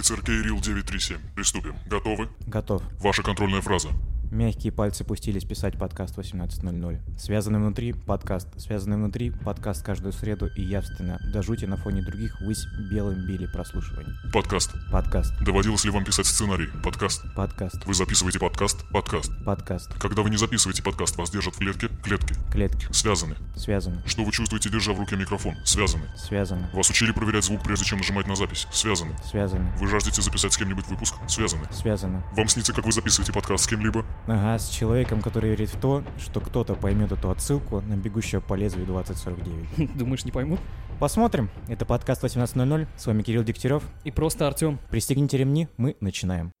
офицер Кейрил 937. Приступим. Готовы? Готов. Ваша контрольная фраза. Мягкие пальцы пустились писать подкаст 18.00. Связанный внутри – подкаст. Связанный внутри – подкаст каждую среду и явственно, до жути на фоне других высь белым били прослушиваний. Подкаст. Подкаст. Доводилось ли вам писать сценарий? Подкаст. Подкаст. Вы записываете подкаст? Подкаст. Подкаст. Когда вы не записываете подкаст, вас держат в клетке? Клетки. Клетки. Связаны. Связаны. Что вы чувствуете, держа в руке микрофон? Связаны. Связаны. Вас учили проверять звук, прежде чем нажимать на запись? Связаны. Связаны. Вы жаждете записать с кем-нибудь выпуск? Связаны. Связаны. Вам снится, как вы записываете подкаст с кем-либо? Ага, с человеком, который верит в то, что кто-то поймет эту отсылку на бегущего по лезвию 2049. Думаешь, не поймут? Посмотрим. Это подкаст 18.00. С вами Кирилл Дегтярев. И просто Артем. Пристегните ремни, мы начинаем.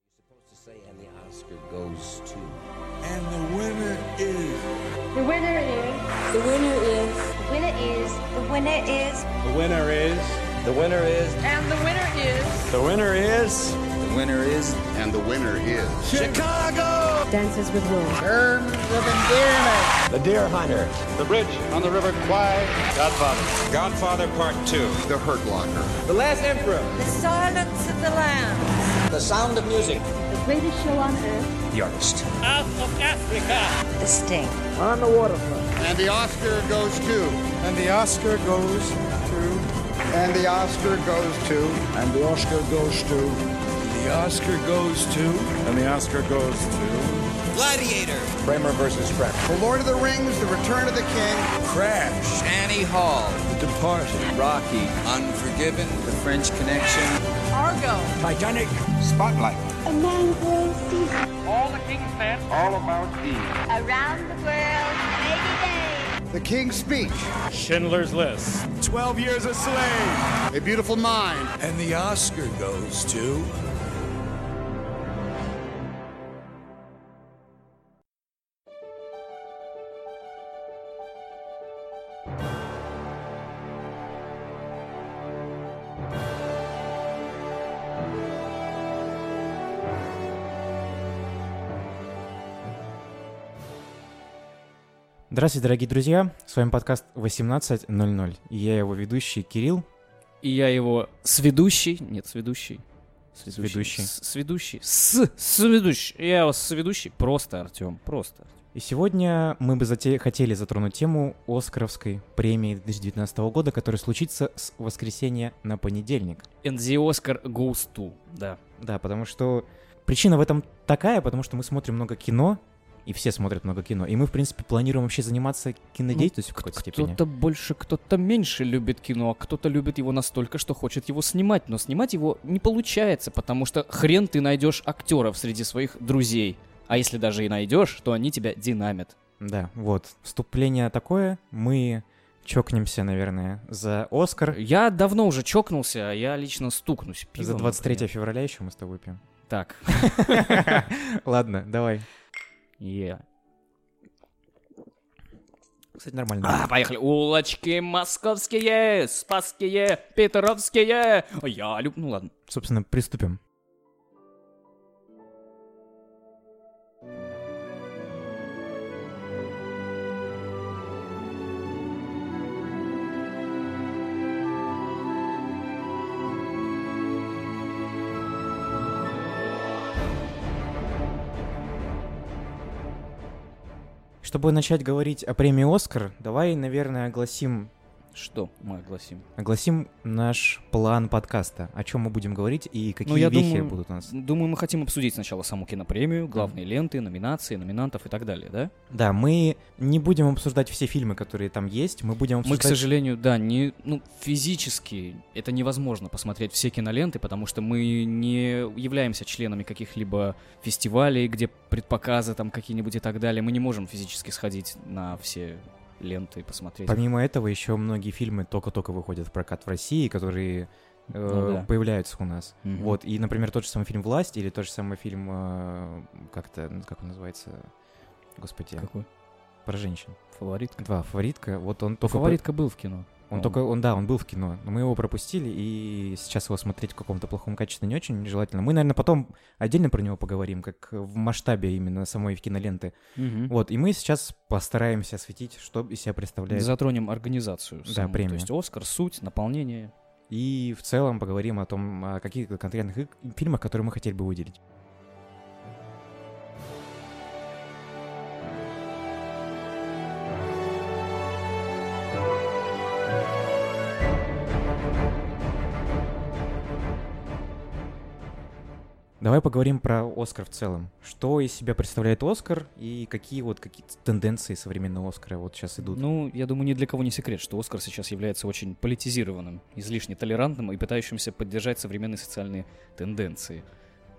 the winner is. The winner is. The winner is. The winner is. The winner is. The winner is. The winner is. And the winner is. The winner is. The winner is. And the winner is. Chicago! Dances with Wolves. Terms of endearment. The Deer Hunter. The Bridge on the River Kwai. Godfather. Godfather Part 2. The Hurt Locker. The Last Emperor. The silence of the lambs. The sound of music. The greatest show on earth. The artist. Out of Africa. The sting. On the waterfront. And the Oscar goes to. And the Oscar goes to. And the Oscar goes to. And the Oscar goes to. The Oscar goes to. And the Oscar goes to. Gladiator. Kramer versus Kramer. The Lord of the Rings, The Return of the King. Crash. Annie Hall. The Departed. Rocky. Unforgiven. The French Connection. Argo. Titanic. Spotlight. A mangrove season. All the King's Men. All about Eve. Around the world, Lady Day. The King's Speech. Schindler's List. 12 Years a Slave. A Beautiful Mind. And the Oscar goes to. Здравствуйте, дорогие друзья. С вами подкаст 18.00. И я его ведущий Кирилл. И я его сведущий. Нет, сведущий. Сведущий. Сведущий. С. Сведущий. Я его сведущий. Просто Артем. Просто. И сегодня мы бы зате- хотели затронуть тему Оскаровской премии 2019 года, которая случится с воскресенья на понедельник. And the Oscar goes to. Да. Да, потому что причина в этом такая, потому что мы смотрим много кино, и все смотрят много кино, и мы, в принципе, планируем вообще заниматься кинодеятельностью в какой-то степени. Кто-то больше, кто-то меньше любит кино, а кто-то любит его настолько, что хочет его снимать. Но снимать его не получается, потому что хрен ты найдешь актеров среди своих друзей. А если даже и найдешь, то они тебя динамят. Да, вот. Вступление такое. Мы чокнемся, наверное, за Оскар. Я давно уже чокнулся, а я лично стукнусь пивом. За 23 например. февраля еще мы с тобой пьем. Так. Ладно, давай. Е. Кстати, нормально. А, поехали. Улочки московские, спасские, петровские. Я люблю... Ну ладно. Собственно, приступим. Чтобы начать говорить о премии «Оскар», давай, наверное, огласим, Что мы огласим? огласим наш план подкаста, о чем мы будем говорить и какие Ну, я вехи думаю, будут у нас. Думаю, мы хотим обсудить сначала саму кинопремию, главные ленты, номинации, номинантов и так далее, да? Да, мы не будем обсуждать все фильмы, которые там есть, мы будем Мы, обсуждать... к сожалению, да, не, ну, физически это невозможно посмотреть все киноленты, потому что мы не являемся членами каких-либо фестивалей, где предпоказы там какие-нибудь и так далее. Мы не можем физически сходить на все ленты и посмотреть. Помимо этого, еще многие фильмы только-только выходят в прокат в России, которые э, Ну да. появляются у нас. Мгм. Вот, и, например, тот же самый фильм «Власть» или тот же самый фильм, э, как-то, ну, как он называется, господи, Какой? про женщин. Фаворитка. Два, «Фаворитка», вот он только... Фаворитка был в кино. Он только, он, да, он был в кино, но мы его пропустили, и сейчас его смотреть в каком-то плохом качестве не очень желательно. Мы, наверное, потом отдельно про него поговорим, как в масштабе именно самой киноленты. Мгм. Вот, и мы сейчас постараемся осветить, что из себя представляет. Затронем организацию. Да, саму. премию. То есть Оскар, суть, наполнение и в целом поговорим о том, о каких конкретных фильмах, которые мы хотели бы выделить. Давай поговорим про Оскар в целом. Что из себя представляет Оскар и какие вот какие тенденции современного Оскара вот сейчас идут? Ну, я думаю, ни для кого не секрет, что Оскар сейчас является очень политизированным, излишне толерантным и пытающимся поддержать современные социальные тенденции.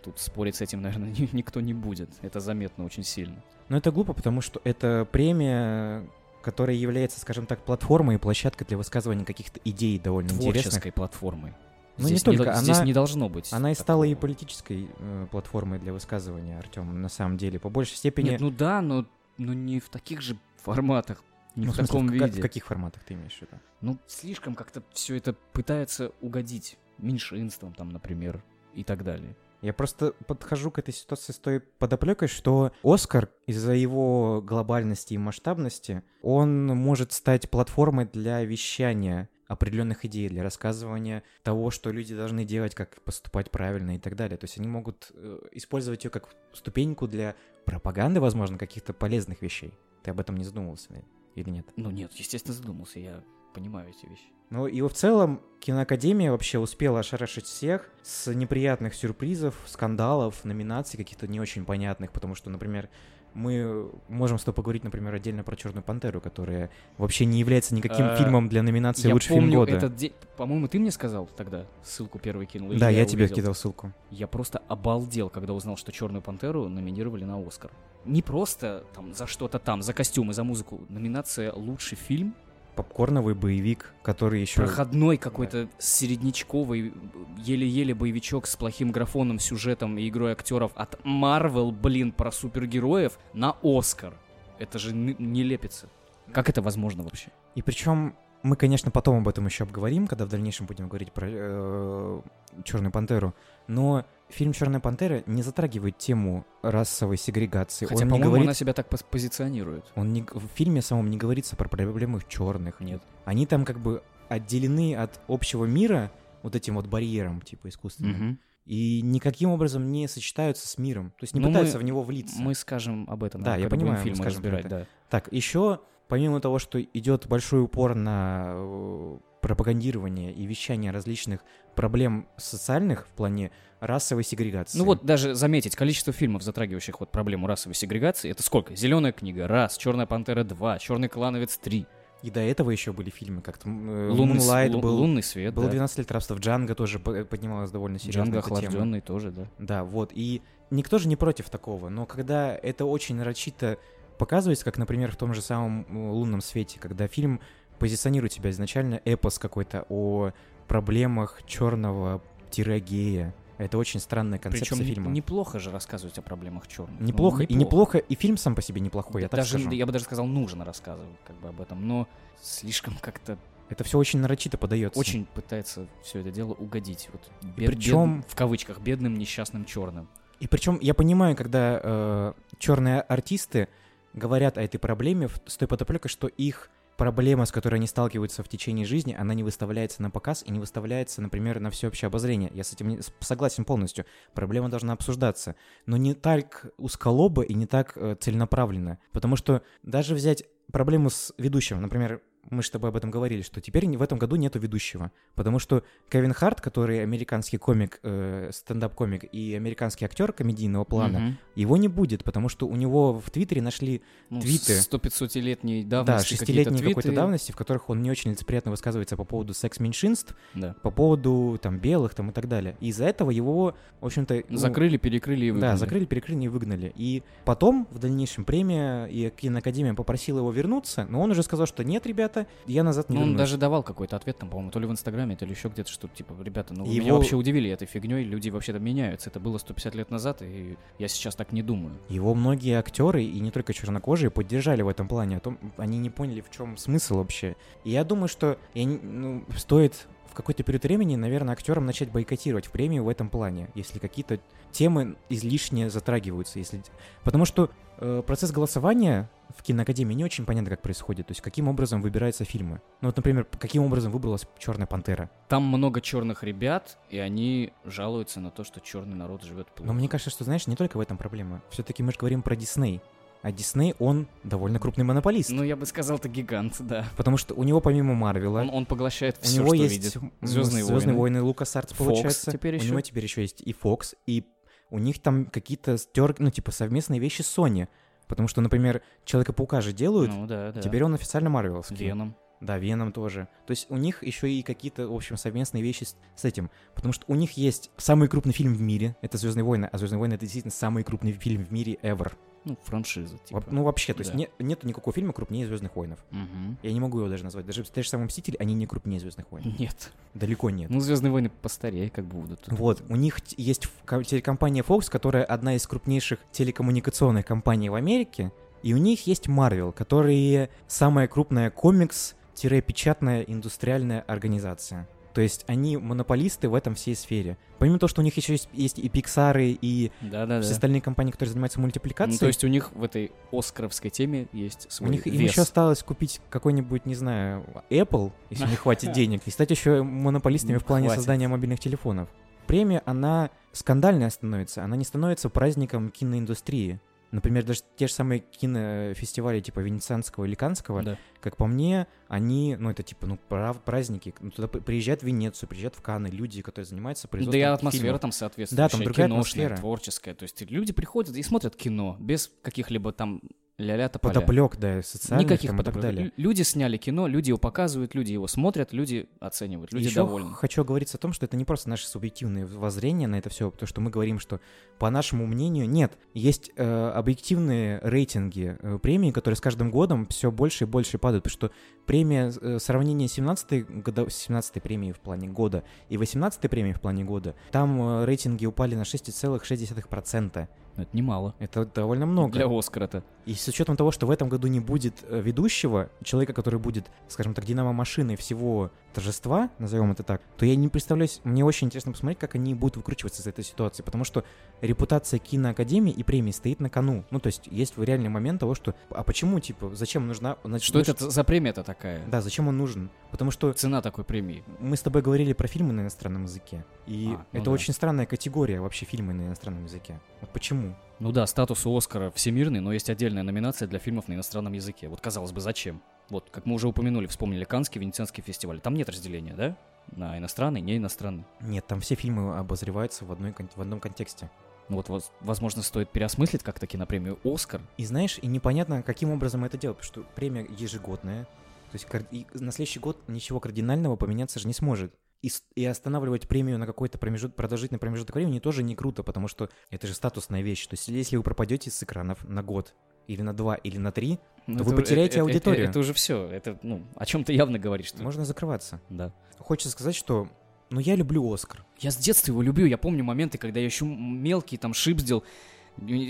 Тут спорить с этим, наверное, ни- никто не будет. Это заметно очень сильно. Но это глупо, потому что это премия, которая является, скажем так, платформой и площадкой для высказывания каких-то идей довольно интересных. Творческой платформой. Ну, не здесь только, до- она- здесь не должно быть. Она и стала и политической э, платформой для высказывания, Артем, на самом деле. По большей степени... Нет, ну да, но, но не в таких же форматах, не Ну, в смысле, таком в, виде. в каких форматах ты имеешь в виду? Ну, слишком как-то все это пытается угодить меньшинствам, там, например, и так далее. Я просто подхожу к этой ситуации с той подоплекой, что Оскар из-за его глобальности и масштабности, он может стать платформой для вещания определенных идей, для рассказывания того, что люди должны делать, как поступать правильно и так далее. То есть они могут э, использовать ее как ступеньку для пропаганды, возможно, каких-то полезных вещей. Ты об этом не задумывался ли- или нет? Ну нет, естественно, задумался, я понимаю эти вещи. Ну и в целом киноакадемия вообще успела ошарашить всех с неприятных сюрпризов, скандалов, номинаций каких-то не очень понятных, потому что, например, мы можем с тобой поговорить, например, отдельно про Черную пантеру, которая вообще не является никаким Э, фильмом для номинации я лучший помню фильм года. этот день, по-моему, ты мне сказал тогда, ссылку первый кинул. Да, я, тебе увидел? кидал ссылку. Я просто обалдел, когда узнал, что Черную пантеру номинировали на Оскар. Не просто там за что-то там, за костюмы, за музыку. Номинация лучший фильм, Попкорновый боевик, который еще... проходной какой-то середнячковый, еле-еле боевичок с плохим графоном, сюжетом и игрой актеров от Marvel, блин, про супергероев на Оскар. Это же не лепится. Как это возможно вообще? И причем мы, конечно, потом об этом еще обговорим, когда в дальнейшем будем говорить про Черную пантеру. Но фильм Черная пантера не затрагивает тему расовой сегрегации. Хотя, Он не по-моему, говорит она себя так позиционирует. Он не, в фильме самом не говорится про проблемы черных. Нет. Они там как бы отделены от общего мира вот этим вот барьером, типа искусственным. Мгм. И никаким образом не сочетаются с миром. То есть не Ну, пытаются мы- в него влиться. Мы скажем об этом. Да, я понимаю, мы фильмы скажем разбирать, это. да. Так, еще, помимо того, что идет большой упор на э, пропагандирование и вещание различных проблем социальных в плане расовой сегрегации. Ну вот даже заметить, количество фильмов, затрагивающих вот проблему расовой сегрегации, это сколько? Зеленая книга, раз, Черная пантера, два, Черный клановец, три. И до этого еще были фильмы, как там э, Лунный, Moonlight был, лунный свет, был да. 12 лет рабства, Джанго тоже по- поднималась довольно серьезно Джанго тема. охлажденный тоже, да. Да, вот. И никто же не против такого. Но когда это очень нарочито показывается, как, например, в том же самом э, «Лунном свете», когда фильм позиционирует себя изначально эпос какой-то о проблемах черного гея Это очень странная концепция Причем фильма. неплохо же рассказывать о проблемах черных. Ну, Неплохо, и неплохо, и фильм сам по себе неплохой, я так даже, скажу. я бы даже сказал, нужно рассказывать как бы об этом, но слишком как-то Это все очень нарочито подается. очень пытается все это дело угодить. Вот И причем- бед- в кавычках бедным несчастным черным. И причем я понимаю, когда черные артисты говорят о этой проблеме с той подоплекой, что их проблема, с которой они сталкиваются в течение жизни, она не выставляется на показ и не выставляется, например, на всеобщее обозрение. Я с этим согласен полностью. Проблема должна обсуждаться. Но не так узколобо и не так э, целенаправленно. Потому что даже взять проблему с ведущим, например, мы с тобой об этом говорили, что теперь в этом году нету ведущего. Потому что Кевин Харт, который американский комик, э, стендап-комик и американский актер комедийного плана, Мгм. его не будет, потому что у него в Твиттере нашли Ну, твиты. 100-500-летней да, давности шестилетней какие-то какой-то твиты. давности, в которых он не очень лицеприятно высказывается по поводу секс-меньшинств, Да. по поводу там белых там и так далее. И из-за этого его, в общем-то, ну, Закрыли, перекрыли и Да, выгнали. закрыли, перекрыли и выгнали. И потом, в дальнейшем, премия и киноакадемия попросила его вернуться, но он уже сказал, что нет, ребята, я назад не Ну, он вернусь. даже давал какой-то ответ, там, по-моему, то ли в Инстаграме, то ли еще где-то, что типа, ребята, ну вы меня Его- вообще удивили этой фигней, люди вообще-то меняются. Это было 150 лет назад, и я сейчас так не думаю. Его многие актеры, и не только чернокожие, поддержали в этом плане. О том, они не поняли, в чем смысл вообще. И я думаю, что я не- ну, стоит в какой-то период времени, наверное, актерам начать бойкотировать в премию в этом плане, если какие-то темы излишне затрагиваются. Если... Потому что э, процесс голосования в киноакадемии не очень понятно, как происходит. То есть, каким образом выбираются фильмы. Ну, вот, например, каким образом выбралась Черная пантера. Там много черных ребят, и они жалуются на то, что черный народ живет плохо. Но мне кажется, что, знаешь, не только в этом проблема. Все-таки мы же говорим про Дисней. А Дисней, он довольно крупный монополист. Ну, я бы сказал, это гигант, да. Потому что у него помимо Марвела, Он, он поглощает у все, него что есть видит. Звездные Звездные войны. войны, Лукас Артс, получается. теперь У еще. него теперь еще есть и Fox, и у них там какие-то стер, ну, типа, совместные вещи с Sony. Потому что, например, Человека-паука же делают, Ну да, да. теперь он официально Марвеловский. Веном. Да, Веном тоже. То есть у них еще и какие-то, в общем, совместные вещи с, с этим. Потому что у них есть самый крупный фильм в мире, это Звездные войны, а Звездные войны это действительно самый крупный фильм в мире ever. Ну, франшиза, типа. Ну, вообще, то есть да. не- нету никакого фильма крупнее Звездных войнов. Мгм. Я не могу его даже назвать. Даже те же самые Мстители, они не крупнее Звездных войн. Нет. Далеко нет. Ну, Звездные войны постарее, как будут. Вот, у них есть телекомпания Fox, которая одна из крупнейших телекоммуникационных компаний в Америке, и у них есть Marvel, которые самая крупная комикс-печатная индустриальная организация. То есть они монополисты в этом всей сфере. Помимо того, что у них еще есть, есть и Pixar, и Да-да-да. все остальные компании, которые занимаются мультипликацией, Ну, то есть у них в этой оскаровской теме есть у свой них им вес. еще осталось купить какой-нибудь, не знаю, Apple, если не хватит денег, и стать еще монополистами в плане создания мобильных телефонов. Премия, она скандальная становится, она не становится праздником киноиндустрии. Например, даже те же самые кинофестивали типа Венецианского или Канского, Да. как по мне, они, ну это типа, ну праздники, Ну, туда при- приезжают в Венецию, приезжают в Канны люди, которые занимаются Да производством и атмосфера фильмов. там соответствующая, Да, там другая киношная, атмосфера. творческая. То есть люди приходят и смотрят кино без каких-либо там ля-ля тополя. Подоплек, да, социальных Никаких там и так подоплек. далее. Лю- Люди сняли кино, люди его показывают, люди его смотрят, люди оценивают, люди Еще довольны. хочу говорить о том, что это не просто наши субъективные воззрения на это все, то, что мы говорим, что по нашему мнению нет. Есть э, объективные рейтинги э, премии, которые с каждым годом все больше и больше падают, потому что премия, э, сравнение 17 года, 17 премии в плане года и 18 премии в плане года, там э, рейтинги упали на 6,6%. Это немало. Это довольно много. Для Оскара-то. И с учетом того, что в этом году не будет э, ведущего, человека, который будет, скажем так, динамо-машиной всего торжества, назовем это так, то я не представляю, мне очень интересно посмотреть, как они будут выкручиваться из этой ситуации, потому что репутация киноакадемии и премии стоит на кону. Ну, то есть есть реальный момент того, что, а почему, типа, зачем нужна... значит, Что ну, это за премия-то такая? Да, зачем он нужен? Потому что Цена такой премии. мы с тобой говорили про фильмы на иностранном языке, и А, ну это да. очень странная категория вообще фильмы на иностранном языке. Вот почему? Ну да, статус у Оскара всемирный, но есть отдельная номинация для фильмов на иностранном языке. Вот казалось бы, зачем? Вот, как мы уже упомянули, вспомнили Канский, Венецианский фестиваль. Там нет разделения, да? На иностранный, не иностранный. Нет, там все фильмы обозреваются в, одной, в одном контексте. Ну вот, воз- возможно, стоит переосмыслить как-то кинопремию «Оскар». И знаешь, и непонятно, каким образом это делать, потому что премия ежегодная. То есть и на следующий год ничего кардинального поменяться же не сможет. И, и останавливать премию на какой-то промежут, продолжительный промежуток времени тоже не круто, потому что это же статусная вещь. То есть если вы пропадете с экранов на год, или на два, или на три, Ну, То вы это- потеряете это- это- аудиторию. Это, уже все. Это, ну, о чем-то явно говорит, что... можно закрываться. Да. Хочется сказать, что ну я люблю Оскар. Я с детства его люблю. Я помню моменты, когда я еще мелкий, там, шипздил.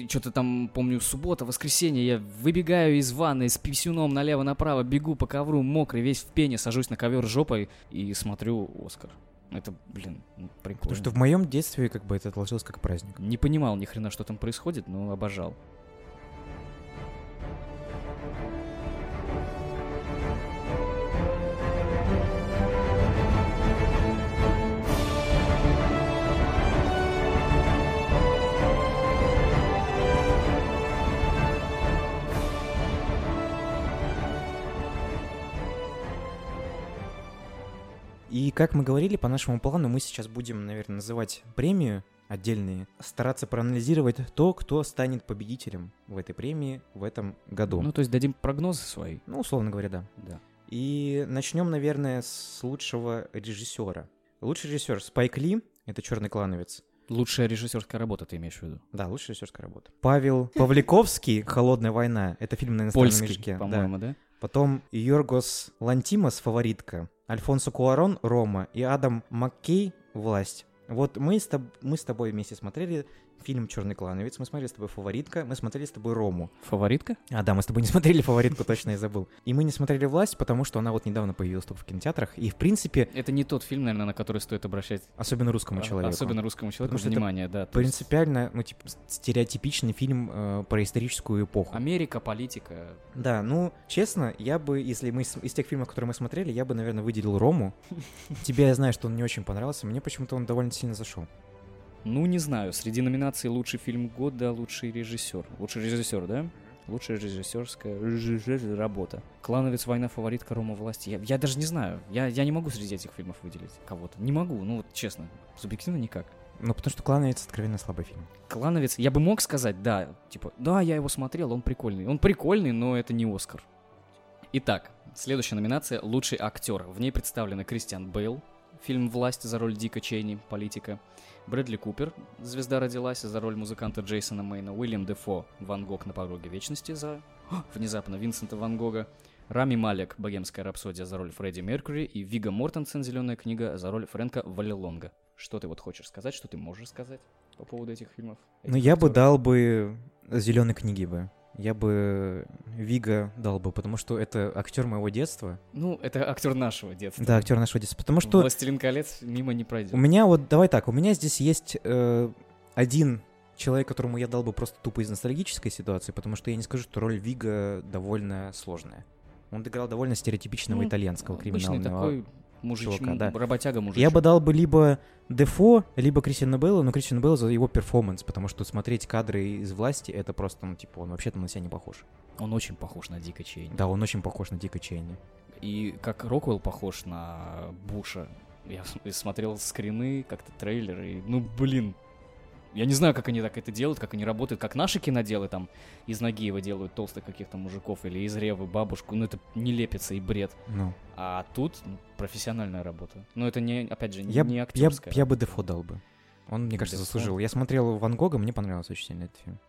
Что-то там, помню, суббота, воскресенье, я выбегаю из ванны с писюном налево-направо, бегу по ковру, мокрый, весь в пене, сажусь на ковер жопой и смотрю «Оскар». Это, блин, ну, прикольно. Потому что в моем детстве как бы это отложилось как праздник. Не понимал ни хрена, что там происходит, но обожал. И как мы говорили, по нашему плану мы сейчас будем, наверное, называть премию отдельные, стараться проанализировать то, кто станет победителем в этой премии в этом году. Ну, то есть дадим прогнозы свои. Ну, условно говоря, да. Да. И начнем, наверное, с лучшего режиссера. Лучший режиссер Спайк Ли, это черный клановец. Лучшая режиссерская работа, ты имеешь в виду? Да, лучшая режиссерская работа. Павел Павликовский «Холодная война». Это фильм на иностранном Польский, языке. да. по-моему, да? Потом Йоргос Лантимос «Фаворитка», Альфонсо Куарон «Рома» и Адам Маккей «Власть». Вот мы с, тоб- мы с тобой вместе смотрели фильм «Черный клановец», мы смотрели с тобой «Фаворитка», мы смотрели с тобой «Рому». Фаворитка? А, да, мы с тобой не смотрели «Фаворитку», точно я забыл. И мы не смотрели «Власть», потому что она вот недавно появилась только в кинотеатрах. И, в принципе, Это не тот фильм, наверное, на который стоит обращать особенно русскому а- человеку. особенно русскому человеку Потому внимание, да. Принципиально, ну, типа, стереотипичный фильм э, про историческую эпоху. Америка, политика. Да, ну, честно, я бы, если мы из тех фильмов, которые мы смотрели, я бы, наверное, выделил Рому. Тебе я знаю, что он не очень понравился, мне почему-то он довольно сильно зашел. Ну, не знаю, среди номинаций лучший фильм года, лучший режиссер. Лучший режиссер, да? Лучшая режиссерская режиссер- работа. Клановец, война, фаворитка, Рома, власти. Я, я даже не знаю. Я, я не могу среди этих фильмов выделить кого-то. Не могу, ну вот честно. Субъективно никак. Ну, потому что «Клановец» откровенно слабый фильм. Клановец, я бы мог сказать, да, типа, да, я его смотрел, он прикольный. Он прикольный, но это не Оскар. Итак, следующая номинация «Лучший актер». В ней представлены Кристиан Бейл, фильм «Власть» за роль Дика Чейни, политика, Брэдли Купер, «Звезда родилась» за роль музыканта Джейсона Мейна, Уильям Дефо, «Ван Гог на пороге вечности» за, внезапно, Винсента Ван Гога, Рами Малек, «Богемская рапсодия» за роль Фредди Меркьюри и Вига Мортенсен, «Зеленая книга» за роль Фрэнка Валилонга. Что ты вот хочешь сказать, что ты можешь сказать по поводу этих фильмов? Ну, Этих я бы актеров? дал бы зеленой книги бы. Я бы Вига дал бы, потому что это актер моего детства. Ну, это актер нашего детства. Да, актер нашего детства. Потому что «Властелин колец» мимо не пройдет. у меня вот, давай так, у меня здесь есть э, один человек, которому я дал бы просто тупо из ностальгической ситуации, потому что я не скажу, что роль Вигго довольно сложная. Он играл довольно стереотипичного Ну, итальянского криминального такой мужич, чувака, да. работяга мужик. Я бы дал бы либо Дефо, либо Кристиана Бейла, но Кристиана Бейла за его перформанс, потому что смотреть кадры из «Власти», это просто, ну, типа, он вообще-то на себя не похож. Он очень похож на Дика Чейни. Да, он очень похож на Дика Чейни. И как Роквелл похож на Буша. Я смотрел скрины, как-то трейлеры, и, ну, блин. Я не знаю, как они так это делают, как они работают, как наши киноделы там из Нагиева делают толстых каких-то мужиков или из Ревы бабушку. Ну, это не лепится и бред. Ну, А тут ну, профессиональная работа. Но это не, опять же, я, не я, б- актерская. я бы Дефо дал бы. Он, мне кажется, Дефо? заслужил. Я смотрел Ван Гога, мне понравился очень сильно этот фильм.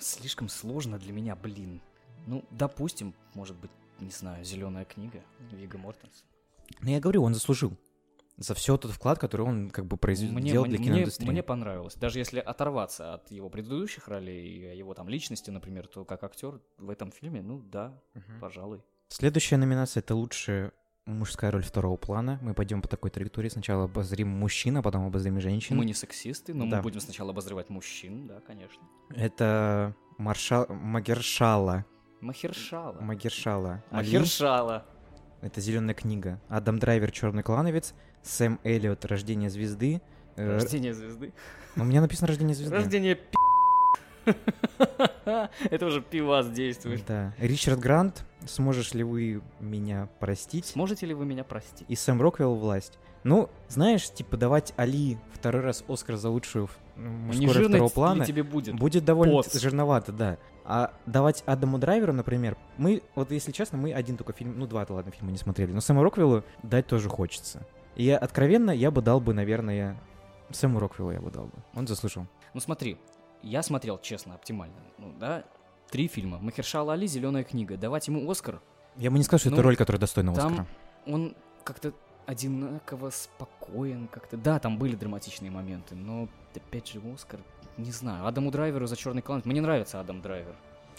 Слишком сложно для меня, блин. Ну, допустим, может быть, не знаю, зеленая книга Вига Мортенс. Но я говорю, он заслужил. За все тот вклад, который он как бы произвел Мне, для мне, киноиндустрии. мне понравилось. Даже если оторваться от его предыдущих ролей и его там личности, например, то как актер в этом фильме, ну да, Мгм. пожалуй. Следующая номинация это лучшая мужская роль второго плана. Мы пойдем по такой траектории. Сначала обозрим мужчин, а потом обозрим женщин. Мы не сексисты, но Да. мы будем сначала обозревать мужчин, да, конечно. Это Маршал... Магершала. Махершала. Магершала. Махершала. Это зеленая книга. Адам Драйвер, Черный клановец. Сэм Эллиот, Рождение звезды. Э, Рождение звезды. У меня написано Рождение звезды. Рождение пи***. Это уже пивас действует. Да. Ричард Грант, сможешь ли вы меня простить? Сможете ли вы меня простить? И Сэм Роквелл власть. Ну, знаешь, типа давать Али второй раз Оскар за лучшую Ну, мужскую жирный второго плана тебе будет? будет довольно Поц. жирновато, да. А давать Адаму Драйверу, например, мы, вот если честно, мы один только фильм, ну два-то ладно, фильма не смотрели, но Сэму Роквиллу дать тоже хочется. И я, откровенно, я бы дал бы, наверное, Сэму Роквиллу я бы дал бы. Он заслужил. Ну смотри, я смотрел, честно, оптимально. Ну да, три фильма. Махершала Али, Зеленая книга. Давать ему Оскар, Я бы не сказал, что Ну, это роль, которая достойна там Оскара. он как-то одинаково спокоен, как-то. Да, там были драматичные моменты, но опять же Оскар, не знаю. Адаму Драйверу за черный клан. Мне нравится Адам Драйвер.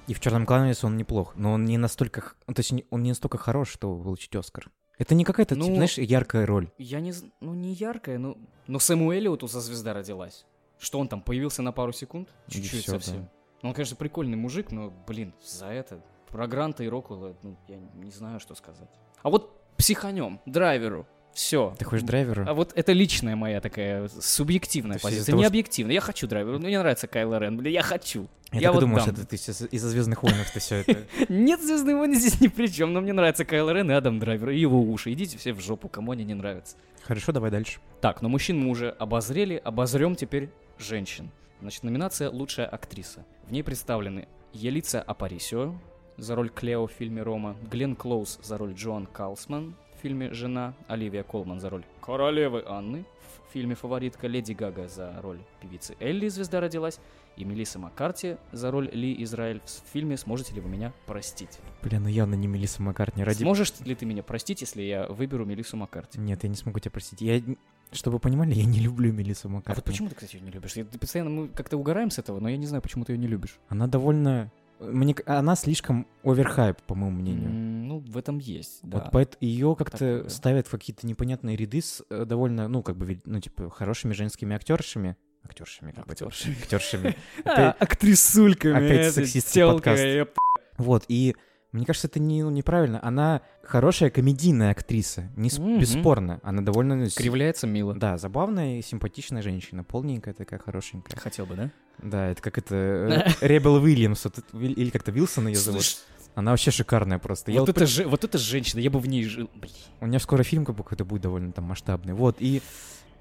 И в Черном клановице он неплох, но он не настолько, то есть он не настолько хорош, чтобы получить Оскар. Это не какая-то, Ну, типа, знаешь, яркая роль. Я не, ну не яркая, но, но Сэму Эллиоту за звезда родилась. Что он там появился на пару секунд? Чуть-чуть совсем. да. Ну, он, конечно, прикольный мужик, но, блин, за это про Гранта и Роквелла, ну, я не знаю, что сказать. А вот психанем, драйверу, все. Ты хочешь драйвера? А вот это личная моя такая субъективная То позиция, того, не объективная. Я хочу драйверу, мне нравится Кайло Рен, блин, я хочу. Я, я так вот думал, дам. что это ты сейчас из-за Звездных войнов ты все это. Нет, Звездные войны здесь ни при чем, но мне нравится Кайло Рен и Адам Драйвер, и его уши. Идите все в жопу, кому они не нравятся. Хорошо, давай дальше. Так, но мужчин мы уже обозрели, обозрем теперь женщин. Значит, номинация «Лучшая актриса». В ней представлены Елица Апарисио за роль Клео в фильме «Рома», Глен Клоуз за роль Джоан Калсман фильме «Жена», Оливия Колман за роль королевы Анны, в фильме «Фаворитка» Леди Гага за роль певицы Элли «Звезда родилась», и Мелисса Маккарти за роль Ли Израиль в фильме «Сможете ли вы меня простить?». Бля, ну явно не Мелисса Маккартни. Ради... Сможешь ли ты меня простить, если я выберу Мелиссу Маккарти? Нет, я не смогу тебя простить. Я, чтобы вы понимали, я не люблю Мелиссу А Маккартни. вот почему ты, кстати, ее не любишь? Я- Ты постоянно мы как-то угораем с этого, но я не знаю, почему ты ее не любишь. Она довольно... Мне... Она слишком оверхайп, по моему мнению. М, Ну, в этом есть, да. Вот поэтому ее как-то ставят в какие-то непонятные ряды с э, довольно, ну, как бы, ну, типа, хорошими женскими актершами. Актершами, как бы. это- Актершами. Актершами. А, актрисульками. опять сексистский подкаст. Вот, и мне кажется, это не, ну, неправильно. Она хорошая комедийная актриса, не Мгм. бесспорно. Она довольно... ну, Кривляется мило. Да, забавная и симпатичная женщина, полненькая такая, хорошенькая. Хотел бы, да? Да, это как это... э, Ребел Уильямс, вот это- Виль- или как-то Вилсон ее зовут. Она вообще шикарная просто. Я вот, вот это же, вот это женщина, я бы в ней жил. Блин. У меня скоро фильм какой-то будет довольно там масштабный. Вот, и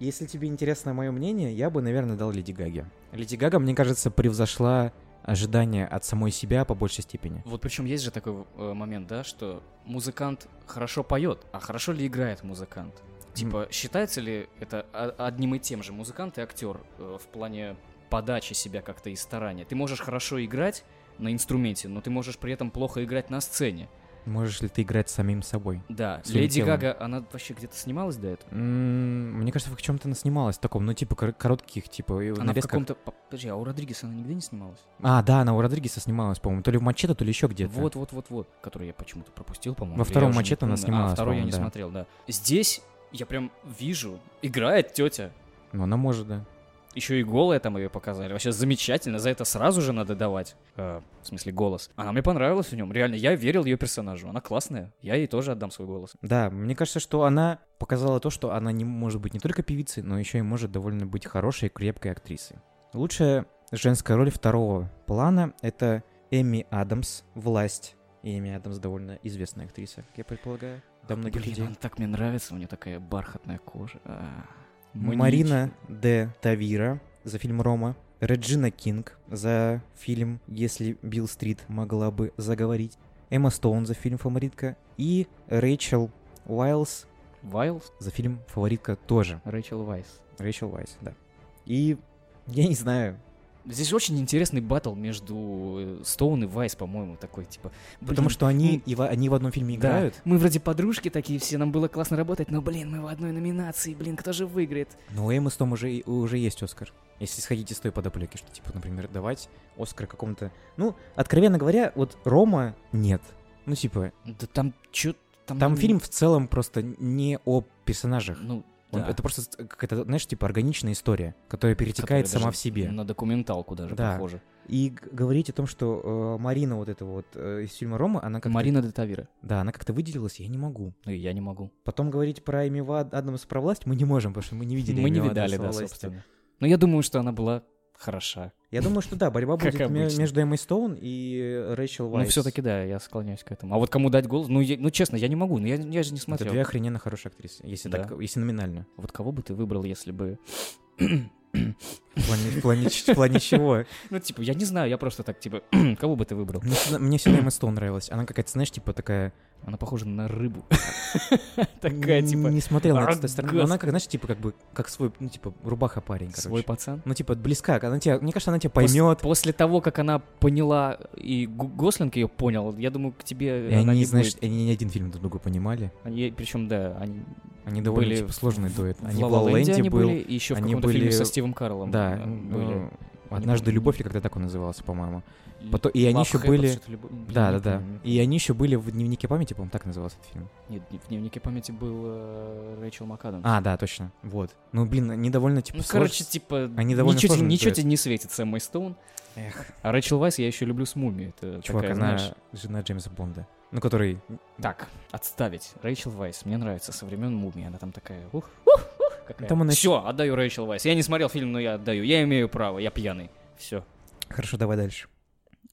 если тебе интересно мое мнение, я бы, наверное, дал Леди Гаге. Леди Гага, мне кажется, превзошла ожидания от самой себя по большей степени. Вот причем есть же такой э, момент, да, что музыкант хорошо поет, а хорошо ли играет музыкант? Типа, считается ли это о- одним и тем же музыкант и актер э, в плане подачи себя как-то и старания? Ты можешь хорошо играть на инструменте, но ты можешь при этом плохо играть на сцене. Можешь ли ты играть самим собой? Да, Леди телом. Гага, она вообще где-то снималась до этого? Мне кажется, в чем-то она снималась таком, ну, типа, кор- коротких, типа, в Она в нарезках. каком-то... по- Подожди, а у Родригеса она нигде не снималась? А, да, она у Родригеса снималась, по-моему, то ли в Мачете, то ли еще где-то. Вот, вот, вот, вот, который я почему-то пропустил, по-моему. Во втором «Мачете» она помню. снималась, А, второй я не да. смотрел, да. Здесь я прям вижу, играет тетя. Ну, она может, да. Еще и голая там ее показали. Вообще замечательно, за это сразу же надо давать. Э, в смысле, голос. Она мне понравилась в нем. Реально, я верил ее персонажу. Она классная. Я ей тоже отдам свой голос. Да, мне кажется, что она показала то, что она не может быть не только певицей, но еще и может довольно быть хорошей, крепкой актрисой. Лучшая женская роль второго плана — это Эми Адамс, «Власть». И Эми Адамс довольно известная актриса, как я предполагаю. Да, многих Блин, людей. она так мне нравится. У нее такая бархатная кожа. А, Марина де Тавира за фильм «Рома». Реджина Кинг за фильм «Если Билл Стрит могла бы заговорить». Эмма Стоун за фильм «Фаворитка». И Рэйчел Уайлс Вайлз? за фильм «Фаворитка» тоже. Рэйчел Вайс. Рэйчел Уайс, да. И я не знаю, Здесь очень интересный батл между э, Стоун и Вайс, по-моему, такой, типа... потому блин, что они, и во- они в одном фильме Да, играют, мы вроде подружки такие все, нам было классно работать, но, блин, мы в одной номинации, блин, кто же выиграет? но у Эммы Стоун уже, уже есть Оскар. Если сходите с той подоплеки, что, типа, например, давать Оскар какому-то... Ну, откровенно говоря, вот Рома нет. Ну, типа, Да там чё... Там, там фильм в целом просто не о персонажах. Ну, Он- да. Это просто какая-то, знаешь, типа органичная история, которая перетекает Которая сама в себе. На документалку даже Да. похоже. И говорить о том, что э, Марина вот эта вот э, из фильма Рома, она как-то... Марина де Тавира. Да, она как-то выделилась, я не могу. Ну, и я не могу. Потом говорить про Эми Ва- Адамс про власть мы не можем, потому что мы не видели Мы не видали, да, собственно. Но я думаю, что она была хороша. Я думаю, что да, борьба будет между Эммой Стоун и Рэйчел Уайс. Ну, все-таки да, я склоняюсь к этому. А вот кому дать голос? Ну, я- ну честно, я не могу. Ну, я, я же не Это смотрел. две охрененно хорошие актрисы, если, Да. так, если номинально. Вот кого бы ты выбрал, если бы... В плане, в плане в плане чего? Ну, типа, я не знаю, я просто так, типа, кого бы ты выбрал? Мне всегда Эмма Стоун нравилась. Она какая-то, знаешь, типа такая... Она похожа на рыбу. Такая, типа, Не смотрел на «А, это стороны, Она, господи». как, знаешь, типа как бы, как свой, ну, типа, рубаха-парень, короче. свой пацан. Ну, типа, близка. Она тебя, мне кажется, она тебя поймет. После того, как она поняла, и Гослинг ее понял, я думаю, к тебе И они, не знаешь, они не один фильм друг друга понимали. Они, причем, да, они Они довольно, были типа, сложный в- дуэт. Они «Ла в Ла «Ла Ленде» Ленде» они был, были, еще в каком-то фильме со Стивом Карлом Да, э, ну, были. «Однажды любовь» или когда так он назывался, по-моему. Потом- и они еще были- Да, да, да. И они еще были в дневнике памяти, по-моему, так назывался этот фильм. Нет, в дневнике памяти был э, Рэйчел МакАдамс. А, да, точно. Вот. Ну, блин, они довольно, типа, ну, короче, типа, Они довольно ничего, тебе- ничего тебе не светит с Эммой Стоун. Эх, А Рэйчел Вайс я еще люблю с Муми. Это чувак, такая, она знаешь... жена Джеймса Бонда. Ну, который... Так, отставить. Рэйчел Вайс. Мне нравится со времен Муми. Она там такая... Ух, ух, какая. Там она Все, отдаю Рэйчел Вайс. Я не смотрел фильм, но я отдаю. Я имею право, я пьяный. Все. Хорошо, давай дальше.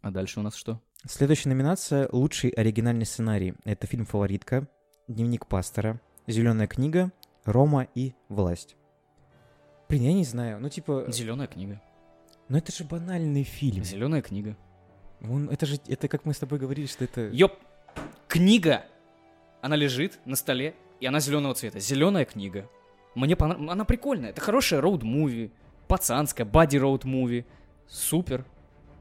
А дальше у нас что? Следующая номинация — лучший оригинальный сценарий. Это фильм «Фаворитка», «Дневник пастора», «Зеленая книга», «Рома» и «Власть». Блин, я не знаю. Ну, типа... Зеленая книга. Ну, это же банальный фильм. Зеленая книга. Он, это же... Это как мы с тобой говорили, что это... Ёп! Книга! Она лежит на столе. и она зеленого цвета. Зеленая книга. Мне понравилась. Она прикольная. Это хорошая роуд-муви. Пацанская, бади-роуд-муви. Супер.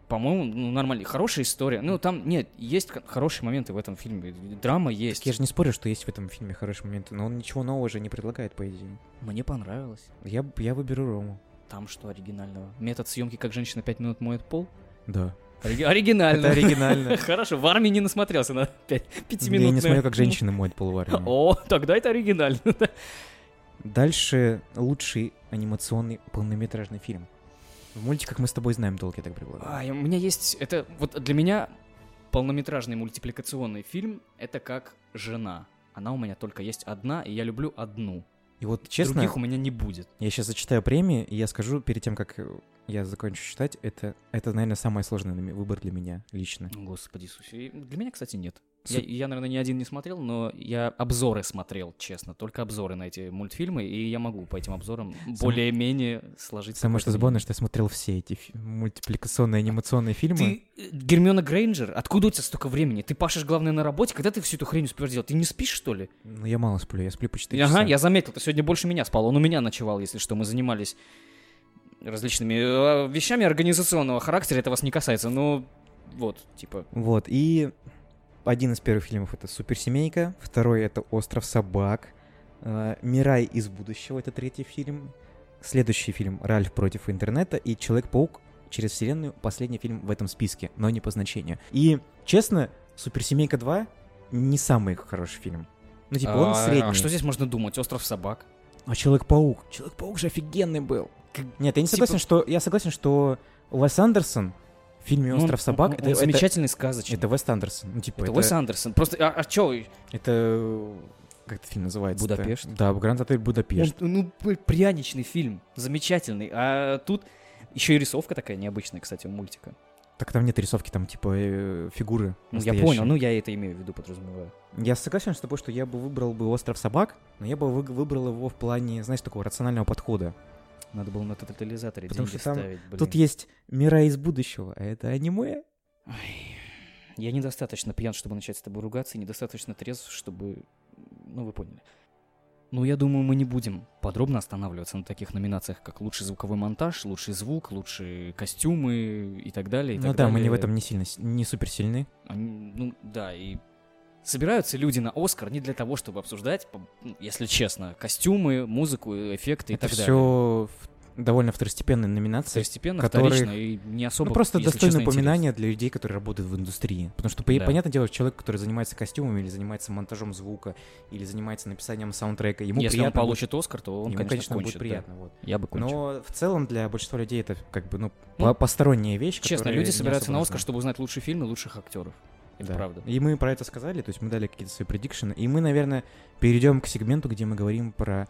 По-моему, ну, нормально. Хорошая история. Ну, там, нет, есть хорошие моменты в этом фильме. Драма есть. Так я же не спорю, что есть в этом фильме хорошие моменты, но он ничего нового же не предлагает, по идее. Мне понравилось. Я, я выберу Рому. Там что оригинального? Метод съемки, как женщина 5 минут моет пол? Да. Ори- оригинально. Это оригинально. Хорошо, в армии не насмотрелся на 5 Я не смотрю, как женщины моют пол в армии. О, тогда это оригинально. Дальше лучший анимационный полнометражный фильм. В мультиках мы с тобой знаем я так предполагаю. А, у меня есть... Это вот для меня полнометражный мультипликационный фильм — это как жена. Она у меня только есть одна, и я люблю одну. И вот честно, Других у меня не будет. я сейчас зачитаю премии, и я скажу перед тем, как э, я закончу читать, это, это наверное, самый сложный выбор для меня лично. Господи Иисусе. Для меня, кстати, нет. Я, я, наверное, ни один не смотрел, но я обзоры смотрел, честно. Только обзоры на эти мультфильмы, и я могу по этим обзорам более-менее сложить... Самое что забавное, что я смотрел все эти мультипликационные анимационные фильмы. Ты э, Гермиона Грейнджер, откуда у тебя столько времени? Ты пашешь, главное, на работе, когда ты всю эту хрень успеешь делать? Ты не спишь, что ли? Ну, я мало сплю, я сплю по 4 ага, часа. я заметил, ты сегодня больше меня спал. Он у меня ночевал, если что. Мы занимались различными э, вещами организационного характера. Это вас не касается, но вот, типа... Вот, и один из первых фильмов это «Суперсемейка», второй это «Остров собак», э, «Мирай из будущего» — это третий фильм, следующий фильм «Ральф против интернета» и «Человек-паук через вселенную» — последний фильм в этом списке, но не по значению. И, честно, «Суперсемейка 2» не самый хороший фильм. Ну, типа, он а, средний. а что здесь можно думать? Остров собак. А Человек-паук? Человек-паук же офигенный был. Нет, я не Типа- согласен, что... Я согласен, что Уэс Андерсон в фильме Ну, «Остров он- собак» он- это, он это- замечательный, сказочный. это Вес Андерсон. Ну, типа, Это это, Уэс Андерсон. Просто, а, а чё? это, Как этот фильм называется? Будапешт? Да, Гранд Отель Будапешт. Он, ну, пряничный фильм. Замечательный. А тут еще и рисовка такая необычная, кстати, у мультика. Так там нет рисовки, там типа э, фигуры Ну, я понял, ну, я это имею в виду, подразумеваю. Я согласен с тобой, что я бы выбрал бы «Остров собак», но я бы вы- выбрал его в плане, знаешь, такого рационального подхода. Надо было на тотализаторе Потому деньги что там- ставить, блин. Тут есть «Мира из будущего», а это аниме. Ой, Я недостаточно пьян, чтобы начать с тобой ругаться, и недостаточно трезв, чтобы... Ну, вы поняли. Ну, я думаю, мы не будем подробно останавливаться на таких номинациях, как лучший звуковой монтаж, лучший звук, лучшие костюмы и так далее. и Ну так да, мы не далее. в этом не сильно, не супер сильны. Они- ну, да, и собираются люди на Оскар не для того, чтобы обсуждать, ну, если честно, костюмы, музыку, эффекты и это так далее. все довольно второстепенные номинации. Второстепенно, которых- вторично и не особо, Ну, просто достойное упоминание для людей, которые работают в индустрии. Потому что, Да. понятное дело, человек, который занимается костюмами или занимается монтажом звука, или занимается написанием саундтрека, ему. Если он приятно будет- получит Оскар, то он, ему, конечно, конечно, будет кончит, да. приятно. вот. Я бы кончил. Но в целом для большинства людей это как бы, ну, Ну, по- посторонняя вещь. Честно, люди собираются на Оскар, нужна. чтобы узнать лучший фильм и лучших актеров. Это Да. правда. И мы про это сказали, то есть мы дали какие-то свои предикшены. И мы, наверное, перейдем к сегменту, где мы говорим про...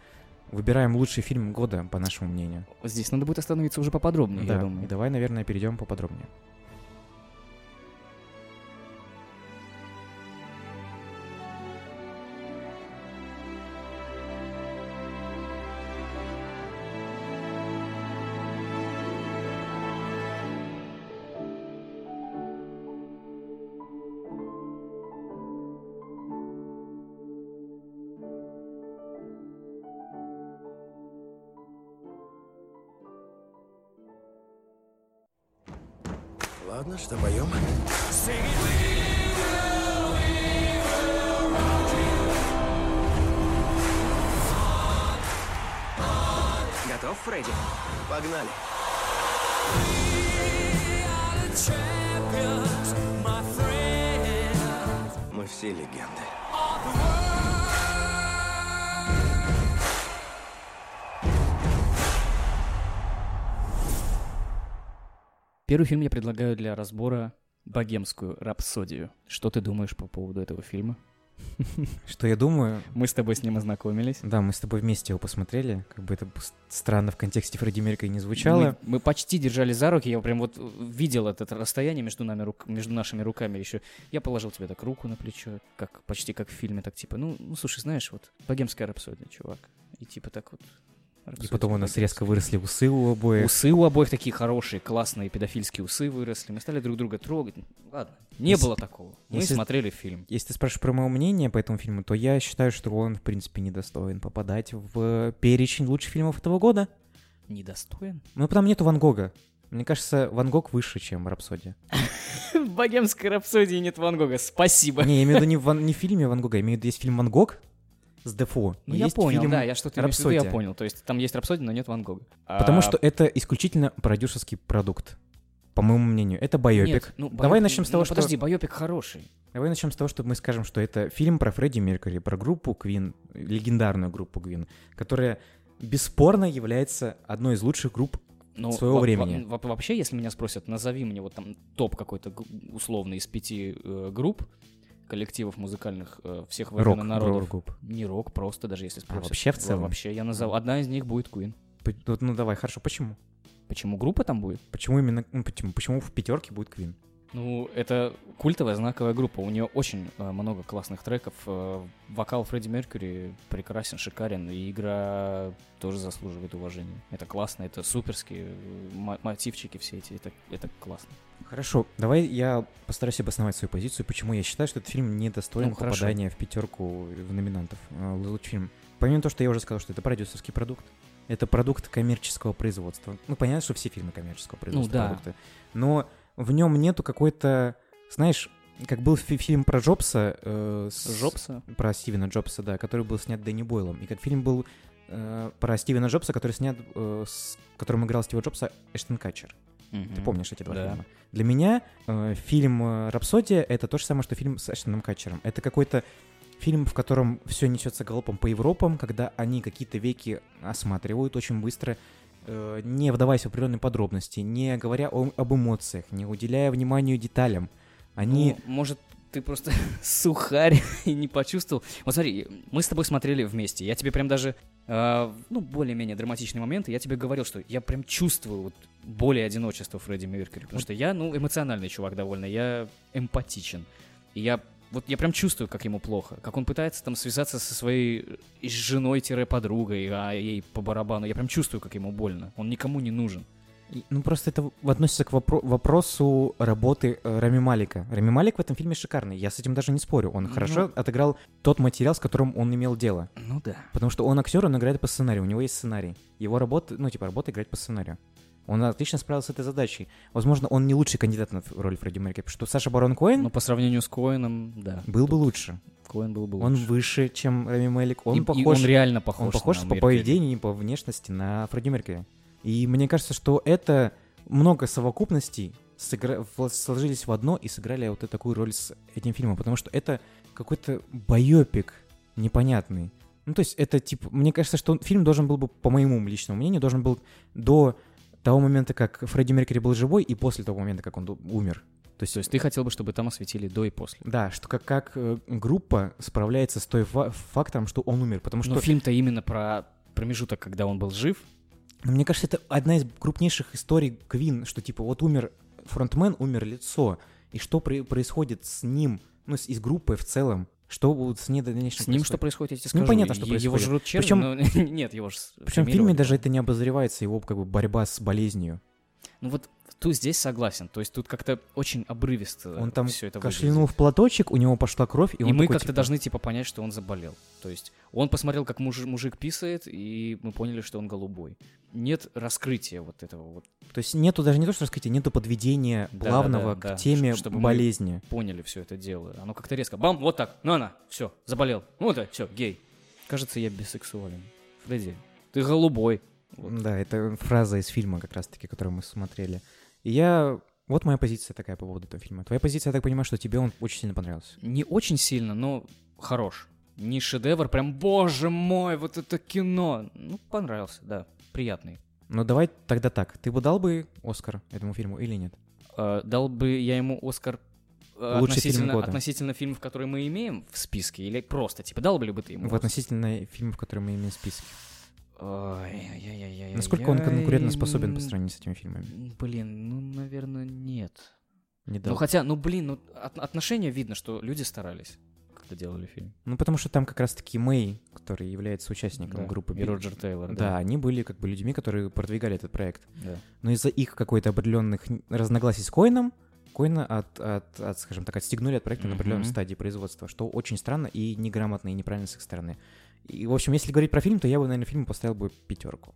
Выбираем лучший фильм года, по нашему мнению. Здесь надо будет остановиться уже поподробнее, да, я и думаю. давай, наверное, перейдем поподробнее. Готов, Фредди? Погнали. Мы все легенды. Первый фильм я предлагаю для разбора «Богемскую рапсодию». Что ты думаешь по поводу этого фильма? Что я думаю, Мы с тобой с ним ознакомились. да, мы с тобой вместе его посмотрели, как бы это странно в контексте Фредди Меркьюри не звучало. Мы, мы почти держали за руки, я прям вот видел это расстояние между, нами, рук- между нашими руками еще. Я положил тебе так руку на плечо, как почти как в фильме, так типа, ну, ну слушай, знаешь, вот «Богемская рапсодия», чувак. И типа так вот И потом у нас резко выросли усы у обоих. Усы у обоих такие хорошие, классные педофильские усы выросли. Мы стали друг друга трогать. Ладно, не Если- было такого. Мы если- смотрели фильм. Если ты спрашиваешь про мое мнение по этому фильму, то я считаю, что он, в принципе, недостоин попадать в перечень лучших фильмов этого года. Недостоин? Ну, там нету Ван Гога. Мне кажется, Ван Гог выше, чем Рапсодия. В богемской рапсодии нет Ван Гога. Спасибо. Не, я имею в виду не в, Ван- не в фильме Ван Гога, я имею в виду есть фильм Ван Гог с Дефо. Ну, я понял, фильм да, я что-то в виду, я «Рапсодия». понял. То есть там есть рапсодия, но нет Ван Гога. Потому А, что это исключительно продюсерский продукт. По моему мнению, это байопик. Нет, ну, Давай байопик- начнем с того, ну, что... Подожди, байопик хороший. Давай начнем с того, что мы скажем, что это фильм про Фредди Меркьюри, про группу Queen, легендарную группу Queen, которая бесспорно является одной из лучших групп Ну, Своего во- времени. во- во- вообще, если меня спросят, назови мне вот там топ какой-то условный из пяти э, групп, коллективов музыкальных э, всех народов. рок-групп. Не рок, просто даже если спросят. вообще в целом? Вообще, я назову. Одна из них будет Queen. Ну, ну давай, хорошо, почему? Почему группа там будет? Почему именно, ну, почему, почему в пятерке будет Queen? Ну, это культовая знаковая группа. У нее очень э, много классных треков. Э, вокал Фредди Меркьюри прекрасен, шикарен. И игра тоже заслуживает уважения. Это классно, это суперские э, мо- мотивчики все эти. Это, это классно. Хорошо, давай я постараюсь обосновать свою позицию, почему я считаю, что этот фильм недостоин Ну, хорошо. попадания в пятерку в номинантов э, лучший фильм. Помимо того, что я уже сказал, что это продюсерский продукт, это продукт коммерческого производства. Ну, понятно, что все фильмы коммерческого производства да. продукты. Но в нем нету какой-то, знаешь, как был фи- фильм про Джобса, э, с- Джобса? про Стивена Джобса, да, который был снят Дэнни Бойлом, и как фильм был э, про Стивена Джобса, который снят, э, с которым играл Стива Джобса Эштон Катчер. Ты помнишь эти два Да. фильма? Для меня э, фильм э, «Рапсодия» — это то же самое, что фильм с Эштоном Катчером. Это какой-то фильм, в котором все несется галопом по Европам, когда они какие-то веки осматривают очень быстро, э, не вдаваясь в определенные подробности, не говоря о- об эмоциях, не уделяя вниманию деталям. Они... Ну, может, ты просто сухарь и не почувствовал. Вот смотри, мы с тобой смотрели вместе. Я тебе прям даже, э, ну, более-менее драматичные моменты, я тебе говорил, что я прям чувствую вот более одиночество Фредди Меркьюри. Потому что я, ну, эмоциональный чувак довольно, я эмпатичен. И я вот я прям чувствую, как ему плохо, как он пытается там связаться со своей э, женой-подругой, а ей по барабану. Я прям чувствую, как ему больно. Он никому не нужен. И, Ну, просто это относится к вопро- вопросу работы э, Рами Малика. Рами Малик в этом фильме шикарный, я с этим даже не спорю. Он Ну. хорошо отыграл тот материал, с которым он имел дело. Ну да. Потому что он актер, он играет по сценарию, у него есть сценарий. Его работа, ну, типа, работа играть по сценарию. Он отлично справился с этой задачей. Возможно, он не лучший кандидат на роль Фредди Меркьюри, потому что Саша Барон Коэн Но по сравнению с Коэном, да. был бы лучше. Коэн был бы Он лучше. выше, чем Рами Малик. Он И- и похож, он реально похож. он похож по поведению и по внешности на Фредди Меркьюри. И мне кажется, что это много совокупностей сыгра- сложились в одно и сыграли вот эту такую роль с этим фильмом, потому что это какой-то байопик непонятный. Ну, то есть это, типа, мне кажется, что фильм должен был бы, по моему личному мнению, должен был до того момента, как Фредди Меркьюри был живой, и после того момента, как он умер. То есть, То есть ты хотел бы, чтобы там осветили до и после? да, что как, как э, группа справляется с той фа- фактором, что он умер, потому что Но фильм-то именно про промежуток, когда он был жив. Мне кажется, это одна из крупнейших историй Квин, что типа вот умер фронтмен, умер лицо, и что при- происходит с ним, ну, с, и с группой в целом, что вот с ней дальнейшем С ним что происходит, я тебе Ну, скажу. понятно, что Его происходит. жрут черви, Причем- но нет, его же Причем в фильме даже это не обозревается, его как бы борьба с болезнью. Ну вот тут здесь согласен. То есть тут как-то очень обрывисто Он там все это кашлянул в платочек, у него пошла кровь, и, И, он мы как-то типа, должны типа понять, что он заболел. То есть он посмотрел, как муж- мужик писает, и мы поняли, что он голубой. Нет раскрытия вот этого вот. То есть нету даже не то, что раскрытия, нету подведения Да, плавного да, да, к теме ш- чтобы мы- болезни. Поняли все это дело. Оно как-то резко. Бам, вот так. Ну она, все, заболел. Ну да, все, гей. Кажется, я бисексуален. Фредди, ты голубой. Вот. Да, это фраза из фильма как раз-таки, который мы смотрели. И я... Вот моя позиция такая по поводу этого фильма. Твоя позиция, я так понимаю, что тебе он очень сильно понравился. Не очень сильно, но хорош. Не шедевр, прям, боже мой, вот это кино. Ну, понравился, да, приятный. Ну давай тогда так. Ты бы дал бы Оскар этому фильму или нет? Э, дал бы я ему Оскар э, Лучший фильм относительно, года. относительно фильмов, которые мы имеем в списке, или просто, типа, дал бы ли бы ты ему? В относительно фильмов, которые мы имеем в списке. Ой-ой-ой-ой-ой-ой. Насколько он конкурентно способен по сравнению с этими фильмами? Блин, ну, наверное, нет. Не Ну, хотя, ну, блин, ну, от- отношения видно, что люди старались. когда делали фильм. Ну, потому что там как раз-таки Мэй, который является участником Да, группы И Роджер Тейлор. Да, они были как бы людьми, которые продвигали этот проект. да. Но из-за их какой-то определенных разногласий с Коином, Коина от, от, от, скажем так, отстегнули от проекта на определенной стадии производства, что очень странно и неграмотно, и неправильно с их стороны. И, в общем, если говорить про фильм, то я бы, наверное, фильму поставил бы пятерку.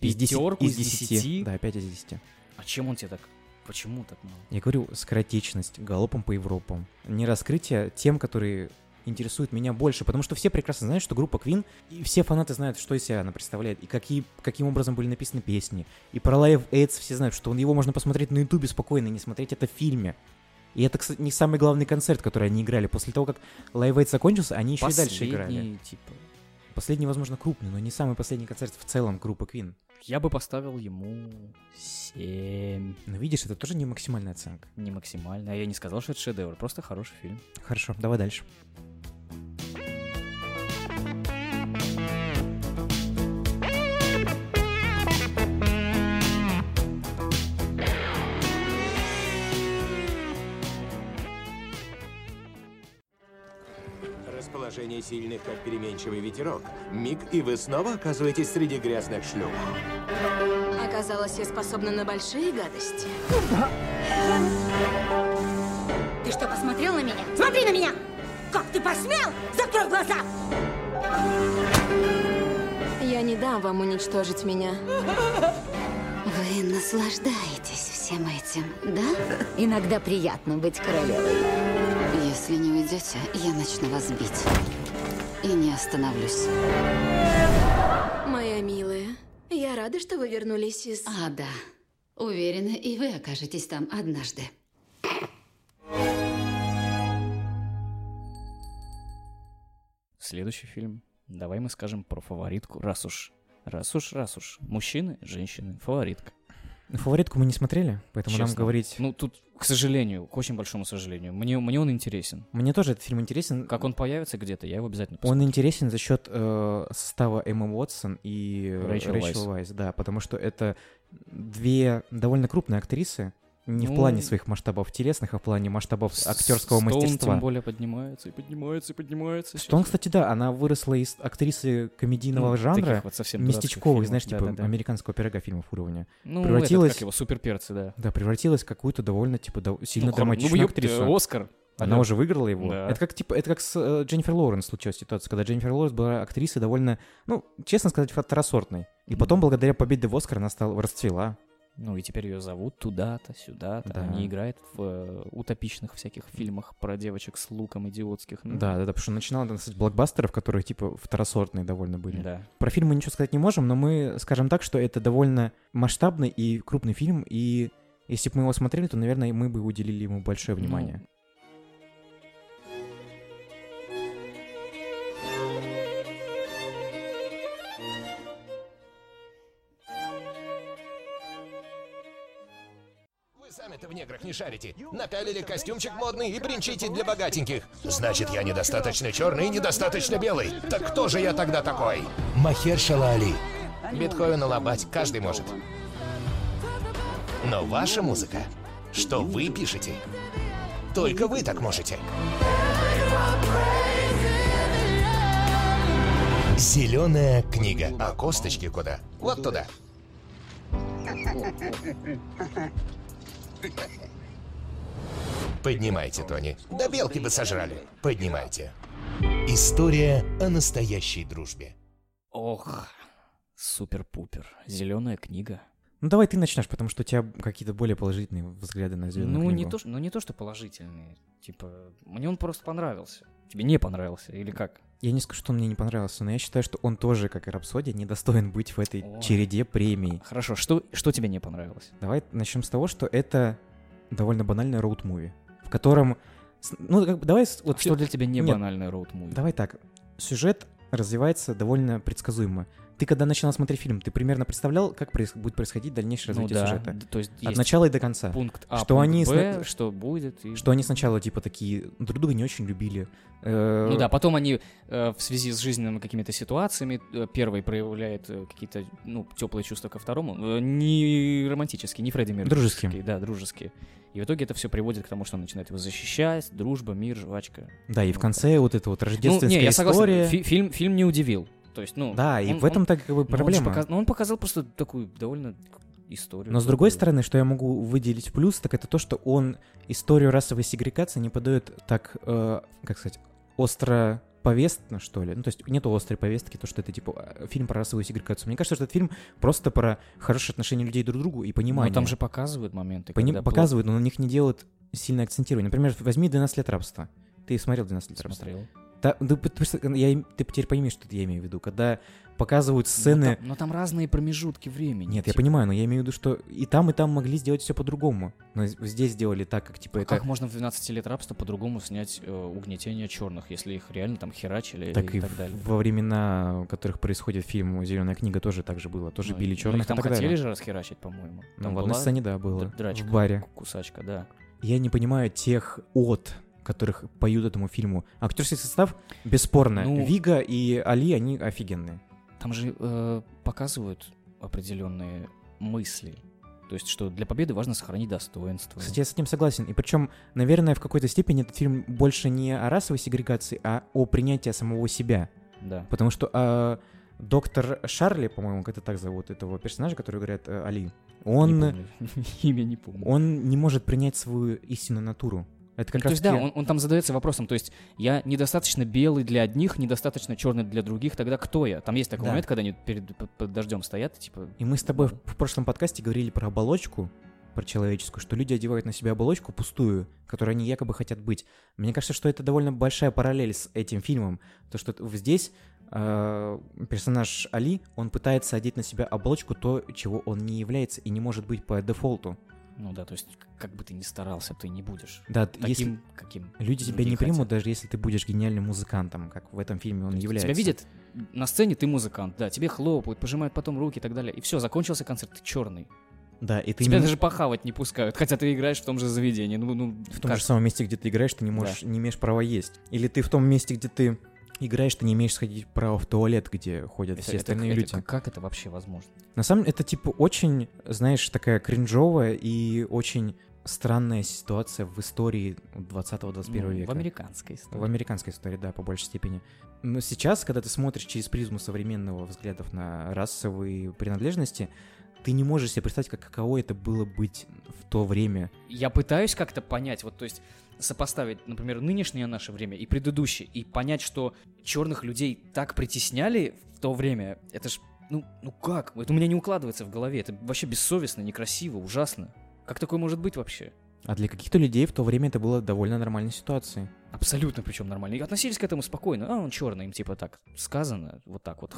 Пятерку из из 10? десяти? Да, 5 из 10. А чем он тебе так... Почему так мало? Я говорю, скоротечность, галопом по Европам. Не раскрытие тем, которые интересуют меня больше, потому что все прекрасно знают, что группа Queen, и все фанаты знают, что из себя она представляет, и какие, каким образом были написаны песни. И про Live Aids все знают, что он, его можно посмотреть на ютубе спокойно, и не смотреть это в фильме. И это, кстати, не самый главный концерт, который они играли. После того, как Live Aid закончился, они еще и дальше играли. Последний, типа... Последний, возможно, крупный, но не самый последний концерт в целом группы Queen. Я бы поставил ему 7. Но видишь, это тоже не максимальная оценка. Не максимально. А я не сказал, что это шедевр. Просто хороший фильм. Хорошо, давай дальше. Расположение сильных, как переменчивый ветерок. Миг, и вы снова оказываетесь среди грязных шлюх. Оказалось, я способна на большие гадости. Ты что, посмотрел на меня? Смотри на меня! Как ты посмел? Закрой глаза! Я не дам вам уничтожить меня. Вы наслаждаетесь всем этим, да? Иногда приятно быть королевой. Если не уйдете, я начну вас бить. И не остановлюсь. Моя милая, я рада, что вы вернулись из... А, да. Уверена, и вы окажетесь там однажды. Следующий фильм. Давай мы скажем про фаворитку. Раз уж, раз уж, раз уж. Мужчины, женщины, фаворитка. Фаворитку мы не смотрели, поэтому нам Честно. говорить... Ну, тут, к сожалению, к очень большому сожалению. Мне, мне он интересен. Мне тоже этот фильм интересен. Как он появится где-то, я его обязательно Он посмотрю. интересен за счет э, состава Эммы Уотсон и э, Рэйчел Рэйчел Вайс, да, потому что это две довольно крупные актрисы, не в Ну, плане своих масштабов телесных, а в плане масштабов актерского Стоун мастерства. тем более поднимается и поднимается и поднимается. Стоун, кстати, да, она выросла из актрисы комедийного Ну, жанра, вот совсем местечковых, знаешь, типа да-да-да. американского пирога фильмов уровня. Ну, превратилась- этот, как его, суперперцы, да. Да, превратилась в какую-то довольно, типа, дов- сильно Ну, драматичную ну, актрису. Оскар. Она Алло. уже выиграла его. Да. Это как типа, это как с э, Дженнифер Лоуренс случилась ситуация, когда Дженнифер Лоуренс была актрисой довольно, ну, честно сказать, второсортной. И потом, благодаря победе в Оскар, она стала расцвела. Ну и теперь ее зовут туда-то, сюда-то. Да. Она играет в э, утопичных всяких фильмах про девочек с луком идиотских. Ну, Да, да, да, потому что начинала она с блокбастеров, которые типа второсортные довольно были. Да. Про фильм мы ничего сказать не можем, но мы скажем так, что это довольно масштабный и крупный фильм, и если бы мы его смотрели, то, наверное, мы бы уделили ему большое внимание. Вы неграх не шарите. Напялили костюмчик модный и бренчите для богатеньких. Значит, я недостаточно черный и недостаточно белый. Так кто же я тогда такой? Махершала Али. Бетховена лобать каждый может. Но ваша музыка, что вы пишете, только вы так можете. Зеленая книга. А косточки куда? Вот туда. Поднимайте, Тони. Да белки бы сожрали. Поднимайте. История о настоящей дружбе. Ох, супер-пупер. Зеленая книга. Ну давай ты начнешь, потому что у тебя какие-то более положительные взгляды на зеленую ну, книгу. не то, ну, не то, что положительные. Типа, мне он просто понравился. Тебе не понравился, или как? Я не скажу, что он мне не понравился, но я считаю, что он тоже, как и Рапсодия, недостоин быть в этой О. череде премий. Хорошо, что, что тебе не понравилось? Давай начнем с того, что это довольно банальный роуд-муви, в котором... Ну, как бы, давай... Вот Что для тебя не Нет, банальный роуд-муви? Давай так. Сюжет развивается довольно предсказуемо. Ты когда начинал смотреть фильм, ты примерно представлял, как проис- будет происходить дальнейшее Ну развитие да, сюжета? то есть От начала и до конца. пункт А, что пункт они, Б, сна- что будет. И... что они сначала типа такие друг друга не очень любили. Э, Ну да, потом они э, в связи с жизненными какими-то ситуациями, э, первый проявляет какие-то, ну, теплые чувства ко второму, не романтические, не Фредди Меркьюри. Дружеские. Да, дружеские. И в итоге это все приводит к тому, что он начинает его защищать, дружба, мир, жвачка. Да, и в Ну, конце вот эта вот Ну, рождественская не, я согласен, история. фи- фильм, фильм не удивил. То есть, ну... Да, и он- в этом он- так как бы ну, он проблема. показ- ну, он показал просто такую довольно историю. Но с другой такую. стороны, что я могу выделить плюс, так это то, что он историю расовой сегрегации не подает так, э, как сказать, остро повестно, что ли. Ну, то есть нету острой повестки, то, что это, типа, э, фильм про расовую сегрегацию. Мне кажется, что этот фильм просто про хорошие отношения людей друг к другу и понимание. Ну, там же показывают моменты, Пони- когда показывают, но на них не делают сильно акцентирование. Например, возьми «12 лет рабства». Ты смотрел «12 лет рабства»? смотрел. Да, что я, ты теперь пойми, что я имею в виду. Когда показывают Но сцены... там, но там разные промежутки времени. Нет, я типа, понимаю, но я имею в виду, что и там, и там могли сделать все по-другому. Но здесь сделали так, как типа это... Как можно в 12 лет рабства по-другому снять э, угнетение черных, если их реально там херачили Так и, и так далее? во времена, в которых происходит фильм «Зеленая книга» тоже так же было. Тоже Ну, били ну, черных там и так хотели далее. же расхерачить, по-моему. Ну, Там в одной сцене, да, было. драчка, В баре. ку- кусачка, да. Я не понимаю тех от которых поют этому фильму. Актерский состав, бесспорно. Ну- Вига и Али, они офигенные. Там же э, показывают определенные мысли. То есть, что для победы важно сохранить достоинство. Кстати, я с этим согласен. И причем, наверное, в какой-то степени этот фильм больше не о расовой сегрегации, а о принятии самого себя. Да. Потому что а, доктор Шарли, по-моему, как это так зовут этого персонажа, который говорят э, Али, он, Не помню. Имя не помню. он не может принять свою истинную натуру. Это как Ну, то раз есть, да, таки- он, он там задается вопросом, то есть я недостаточно белый для одних, недостаточно черный для других, тогда кто я? Там есть такой Да. момент, когда они перед под, дождем стоят, типа. И мы с тобой в, прошлом подкасте говорили про оболочку, про человеческую, что люди одевают на себя оболочку пустую, которой они якобы хотят быть. Мне кажется, что это довольно большая параллель с этим фильмом. То, что здесь э, персонаж Али, он пытается одеть на себя оболочку то, чего он не является и не может быть по дефолту. Ну да, то есть, как бы ты ни старался, ты не будешь. Да, Таким, если каким. люди тебя не примут, хотят. даже если ты будешь гениальным музыкантом, как в этом фильме он То является. Тебя видят на сцене, ты музыкант, да, тебе хлопают, пожимают потом руки и так далее. И все, закончился концерт, ты черный. Да, и ты Тебя не- даже похавать не пускают, хотя ты играешь в том же заведении. Ну, ну, в том как? же самом месте, где ты играешь, ты не можешь, не имеешь права есть. Или ты в том месте, где ты играешь, ты не имеешь сходить право в туалет, где ходят Это- все это- остальные это люди. как- как это вообще возможно? На самом деле, это типа очень, знаешь, такая кринжовая и очень странная ситуация в истории 20-21 Ну, века. В американской истории. В американской истории, да, по большей степени. Но сейчас, когда ты смотришь через призму современного взглядов на расовые принадлежности, ты не можешь себе представить, как, каково это было быть в то время. Я пытаюсь как-то понять, вот, то есть сопоставить, например, нынешнее наше время и предыдущее, и понять, что черных людей так притесняли в то время, это ж, ну, ну как? Это у меня не укладывается в голове, это вообще бессовестно, некрасиво, ужасно. Как такое может быть вообще? А для каких-то людей в то время это было довольно нормальной ситуацией. Абсолютно причем нормально. И относились к этому спокойно. А, он черный, им типа так сказано, вот так вот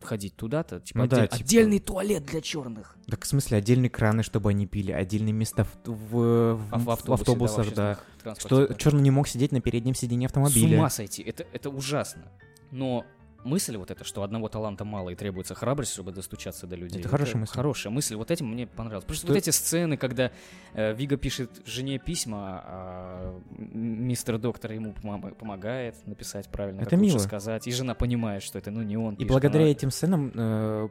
ходить туда-то. Типа, Ну да, отдель- типа- отдельный туалет для черных. Так в смысле, отдельные краны, чтобы они пили, отдельные места в, в- в- А в автобусе, да, в автобусах, да. транспорте, Что да. черный не мог сидеть на переднем сиденье С автомобиля. ума сойти, это, это ужасно. Но мысль вот эта, что одного таланта мало и требуется храбрость, чтобы достучаться до людей. Это хорошая мысль. Хорошая мысль. Вот этим мне понравилось. Просто Что- вот эти сцены, когда э, Вига пишет жене письма, а мистер доктор ему помогает написать правильно, Это как лучше мило. сказать. И жена понимает, что это ну не он И пишет, благодаря она- этим сценам э,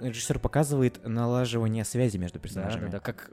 режиссер показывает налаживание связи между Да, персонажами. да, да, как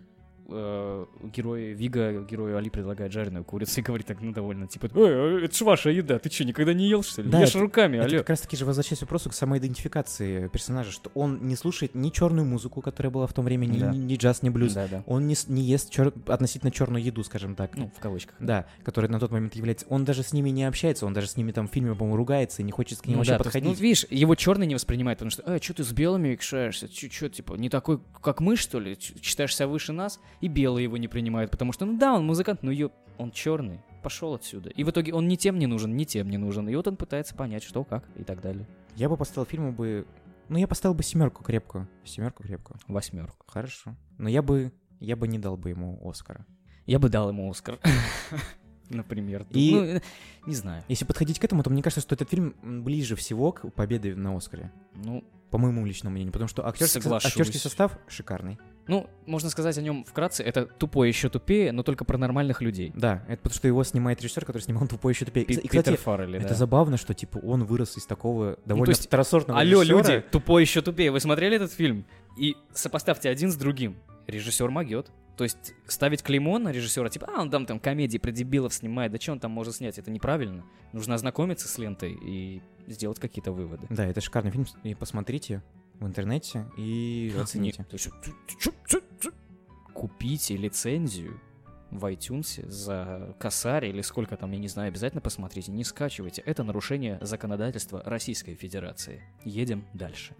э, герой Вига, герою Али предлагает жареную курицу и говорит так, ну, довольно, типа, «Эй, это ж ваша еда, ты что, никогда не ел, что ли? Да, Ешь это- руками, Это алло. как раз таки же возвращаясь к вопросу к самоидентификации персонажа, что он не слушает ни черную музыку, которая была в том времени, Да. ни, ни джаз, ни блюз. Да, да. Он не, не ест чер- относительно черную еду, скажем так. Ну, в кавычках. Да, которая на тот момент является. Он даже с ними не общается, он даже с ними там в фильме, по-моему, ругается и не хочет к ним Ну вообще да, то есть, подходить. ну, видишь, его черный не воспринимает, потому что, э, что ты с белыми икшаешься? Че, типа, не такой, как мы, что ли? Ч- Считаешь себя выше нас? И белые его не принимают, потому что, ну да, он музыкант, но ё, он черный, пошел отсюда. И в итоге он ни тем не нужен, ни тем не нужен. И вот он пытается понять, что, как и так далее. Я бы поставил фильму бы. Ну, я поставил бы семерку крепкую. Семерку крепкую. Восьмерку. Хорошо. Но я бы. Я бы не дал бы ему Оскара. Я бы дал ему Оскар. Например. И- Ну, не знаю. Если подходить к этому, то мне кажется, что этот фильм ближе всего к победе на Оскаре. Ну, по моему личному мнению, потому что актерский, актерский состав шикарный. Ну, можно сказать о нем вкратце, это тупой еще тупее, но только про нормальных людей. Да, это потому что его снимает режиссер, который снимал «Тупой еще тупее». И, Пи- и, кстати, Питер Фаррелли, это да. забавно, что, типа, он вырос из такого довольно Ну, то есть, второсортного Алло, режиссера. люди, тупой еще тупее. Вы смотрели этот фильм? И сопоставьте один с другим. Режиссер могет. То есть ставить клеймо на режиссера, типа, а, он там, там комедии про дебилов снимает, да что он там может снять, это неправильно. Нужно ознакомиться с лентой и сделать какие-то выводы. Да, это шикарный фильм, и посмотрите в интернете и оцените. Купите лицензию в iTunes за косарь или сколько там, я не знаю, обязательно посмотрите, не скачивайте. Это нарушение законодательства Российской Федерации. Едем дальше.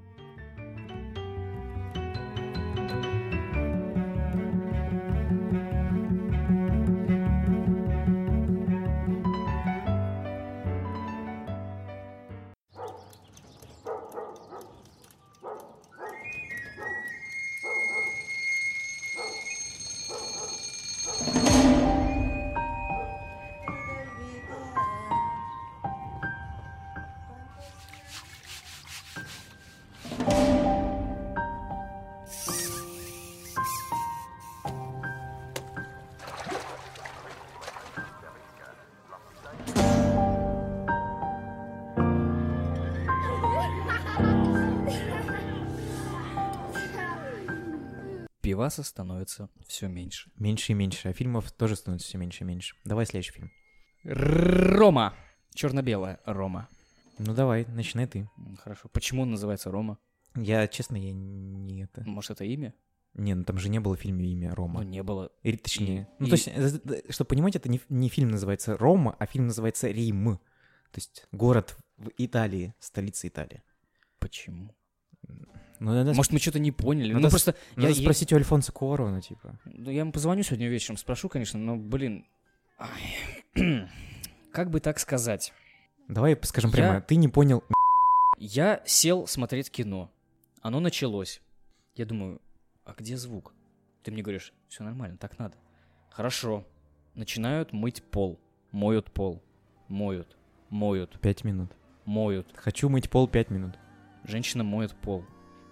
Пиваса становится все меньше. Меньше и меньше, а фильмов тоже становится все меньше и меньше. Давай следующий фильм. Рома. Черно-белая Рома. Ну давай, начинай ты. Хорошо. Почему он называется Рома? Я, честно, я не это... Может, это имя? Не, ну там же не было в фильме имя Рома. Ну, не было. Или точнее. И- ну, то есть, э, э, чтобы понимать, это не, не фильм называется Рома, а фильм называется Рим. То есть город в Италии, столица Италии. Почему? Ну, надо, Может, мы что-то не поняли? надо ну, с- просто... надо я, спросить у Альфонса Куарона, типа. Ну, я ему позвоню сегодня вечером, спрошу, конечно, но, блин... ай, Как бы так сказать? Давай скажем Я- прямо, ты не понял Я сел смотреть кино. Оно началось. Я думаю, а где звук? Ты мне говоришь, все нормально, так надо. Хорошо. Начинают мыть пол. Моют пол. Моют. Моют. пять минут. Моют. Хочу мыть пол пять минут. Женщина моет пол.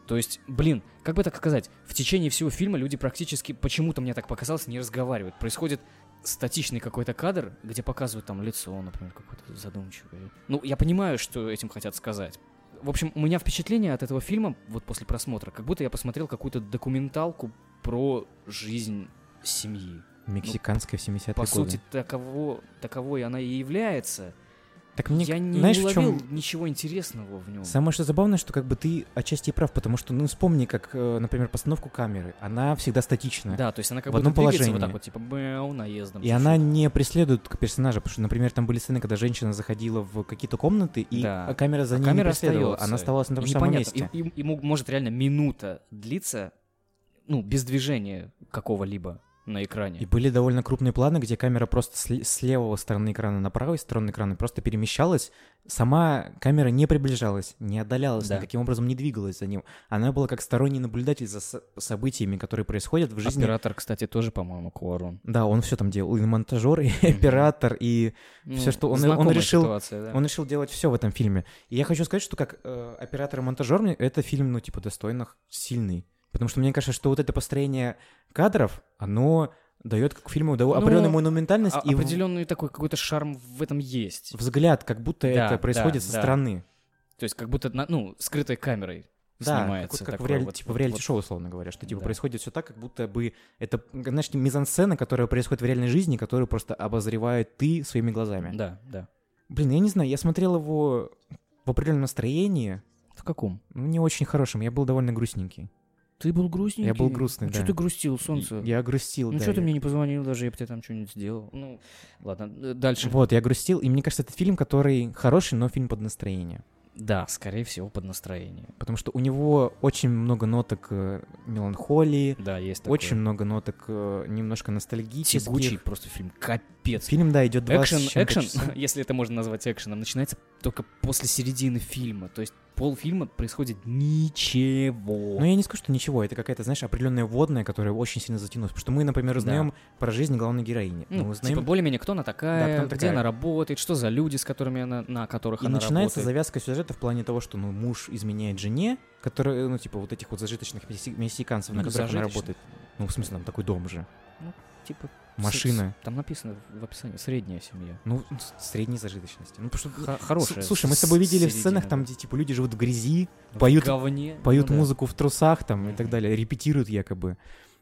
То есть, блин, как бы так сказать, в течение всего фильма люди практически, почему-то мне так показалось, не разговаривают. Происходит статичный какой-то кадр, где показывают там лицо, например, какое-то задумчивое. Ну, я понимаю, что этим хотят сказать. В общем, у меня впечатление от этого фильма, вот после просмотра, как будто я посмотрел какую-то документалку про жизнь семьи. Мексиканская в 70-е По годы. сути, таково, таковой она и является. Так мне, я не знаешь, в уловил чем ничего интересного в нем. Самое что забавное, что как бы ты отчасти прав, потому что, ну, вспомни, как, э, например, постановку камеры. Она всегда статичная. Да, то есть она как в будто одном положении. вот так вот, типа, мяу, наездом. И она не преследует персонажа, потому что, например, там были сцены, когда женщина заходила в какие-то комнаты, и Да. а камера за А ней камера не преследовала. остается. Она оставалась на том И же самом месте. И, и- и может реально минута длиться, ну, без движения какого-либо на экране. И были довольно крупные планы, где камера просто с, с левого стороны экрана на правой стороны экрана просто перемещалась. Сама камера не приближалась, не отдалялась, Да. никаким образом не двигалась за ним. Она была как сторонний наблюдатель за событиями, которые происходят в жизни. Оператор, кстати, тоже, по-моему, Куарон. Да, он все там делал. И монтажер, и оператор, и Ну, все, что он, он решил. ситуация, да. Он решил делать все в этом фильме. И я хочу сказать, что как э, оператор и монтажер, это фильм, ну, типа, достойных, сильный. Потому что мне кажется, что вот это построение кадров, оно дает как фильму Ну, определенную монументальность А- и в- определенный такой какой-то шарм в этом есть. взгляд, как будто Да, это происходит да, со да. стороны. То есть как будто, на- ну, скрытой камерой Да, как, снимается. вот как в, реали- вот- типа в вот- реалити-шоу, условно говоря, что типа Да. происходит все так, как будто бы это, знаешь, мизансцена, которая происходит в реальной жизни, которую просто обозревает ты своими глазами. Да, да. Блин, я не знаю, я смотрел его в определенном настроении, В каком? ну, не очень хорошем, я был довольно грустненький. Ты был грустненький? Я был грустный, ну, что да. ты грустил, солнце? Я грустил, Ну да. что ты я- мне не позвонил даже, я бы тебе там что-нибудь сделал. Ну, ладно, э, дальше. Вот, я грустил, и мне кажется, это фильм, который хороший, но фильм под настроение. Да, скорее всего, под настроение. Потому что у него очень много ноток э, меланхолии, Да, есть такое. очень много ноток э, немножко ностальгических. тягучий просто фильм, капец. Фильм, да, идет два Экшен, с чем-то экшен, часа. если это можно назвать экшеном, начинается только после середины фильма. То есть полфильма происходит ничего. Ну, я не скажу, что ничего, это какая-то, знаешь, определенная водная, которая очень сильно затянулась. Потому что мы, например, Да. узнаем про жизнь главной героини. Ну, мы узнаем... типа, более-менее, кто она Да, такая, кто она где такая. она работает, что за люди, с которыми она, на которых И она начинается работает. завязка сюжета в плане того, что ну, муж изменяет жене, которая, ну, типа, вот этих вот зажиточных мексик- мексиканцев, на Ну, которых она работает. Ну, в смысле, там такой дом же. Типа, Машина. с- Там написано в описании средняя семья. Ну, средней зажиточности. Ну, потому что... Х- хорошая. С- Слушай, мы с тобой видели в сценах, да. там, где, типа, люди живут в грязи, В поют, говне. поют Ну да. музыку в трусах, там, и так далее, репетируют якобы.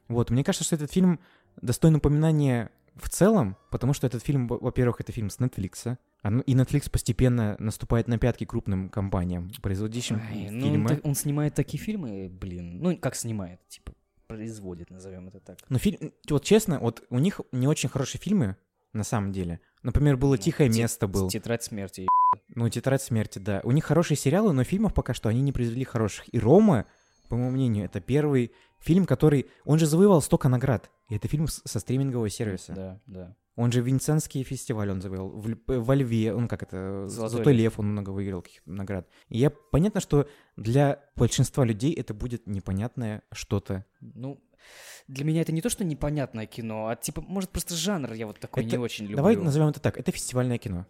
Вот, мне кажется, что этот фильм достоин упоминания в целом, потому что этот фильм, во- во-первых, это фильм с Netflix, а ну- и Netflix постепенно наступает на пятки крупным компаниям, производящим Ай, ну, он, фильмы. он снимает такие фильмы, блин. Ну, как снимает, типа, производит, назовем это так. Но фильм, вот честно, вот у них не очень хорошие фильмы, на самом деле. Например, было Ну, «Тихое те- место» был. Тетрадь смерти. Ну, «Тетрадь смерти», да. У них хорошие сериалы, но фильмов пока что они не произвели хороших. И «Рома», по моему мнению, это первый фильм, который... Он же завоевал столько наград. И это фильм со стримингового сервиса. Да, да. Он же Винсентский фестиваль он завоевал. В, Ль- во Льве, он как это... Золотой Золотой, лев. он много выиграл каких-то наград. И я... Понятно, что для большинства людей это будет непонятное что-то. Ну, для меня это не то, что непонятное кино, а типа, может, просто жанр я вот такой Это- не очень люблю. Давай назовем это так. Это фестивальное кино.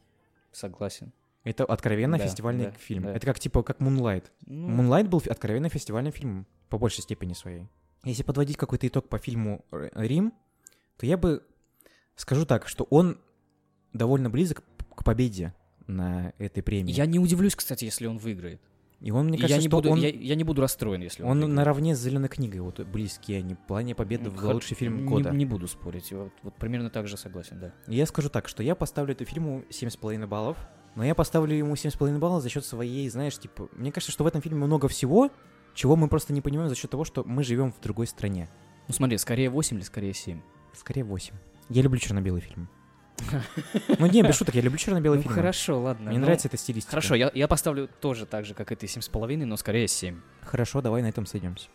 Согласен. Это откровенно Да, фестивальный да, фильм. да. Это как типа как Moonlight. Ну, Moonlight был откровенно фестивальным фильмом по большей степени своей. Если подводить какой-то итог по фильму Рим, то я бы скажу так, что он довольно близок к победе на этой премии. я не удивлюсь, кстати, если он выиграет. И он, мне кажется, я, не что буду, он, я, я не буду расстроен, если он, он выиграет. наравне с Зеленой книгой вот близкие они в плане победы Ну, в лучший фильм не- года. Не, буду спорить. Вот, вот примерно так же согласен, да. Я скажу так, что я поставлю этому фильму 7,5 баллов, но я поставлю ему 7,5 баллов за счет своей, знаешь, типа, мне кажется, что в этом фильме много всего, чего мы просто не понимаем за счет того, что мы живем в другой стране. Ну смотри, скорее 8 или скорее 7? Скорее 8. Я люблю черно-белый фильм. Ну не, без шуток, я люблю черно-белый Ну фильм. хорошо, ладно. Мне ну, нравится эта стилистика. Хорошо, я, я поставлю тоже так же, как и ты, 7,5, но скорее 7. Хорошо, давай на этом сойдемся.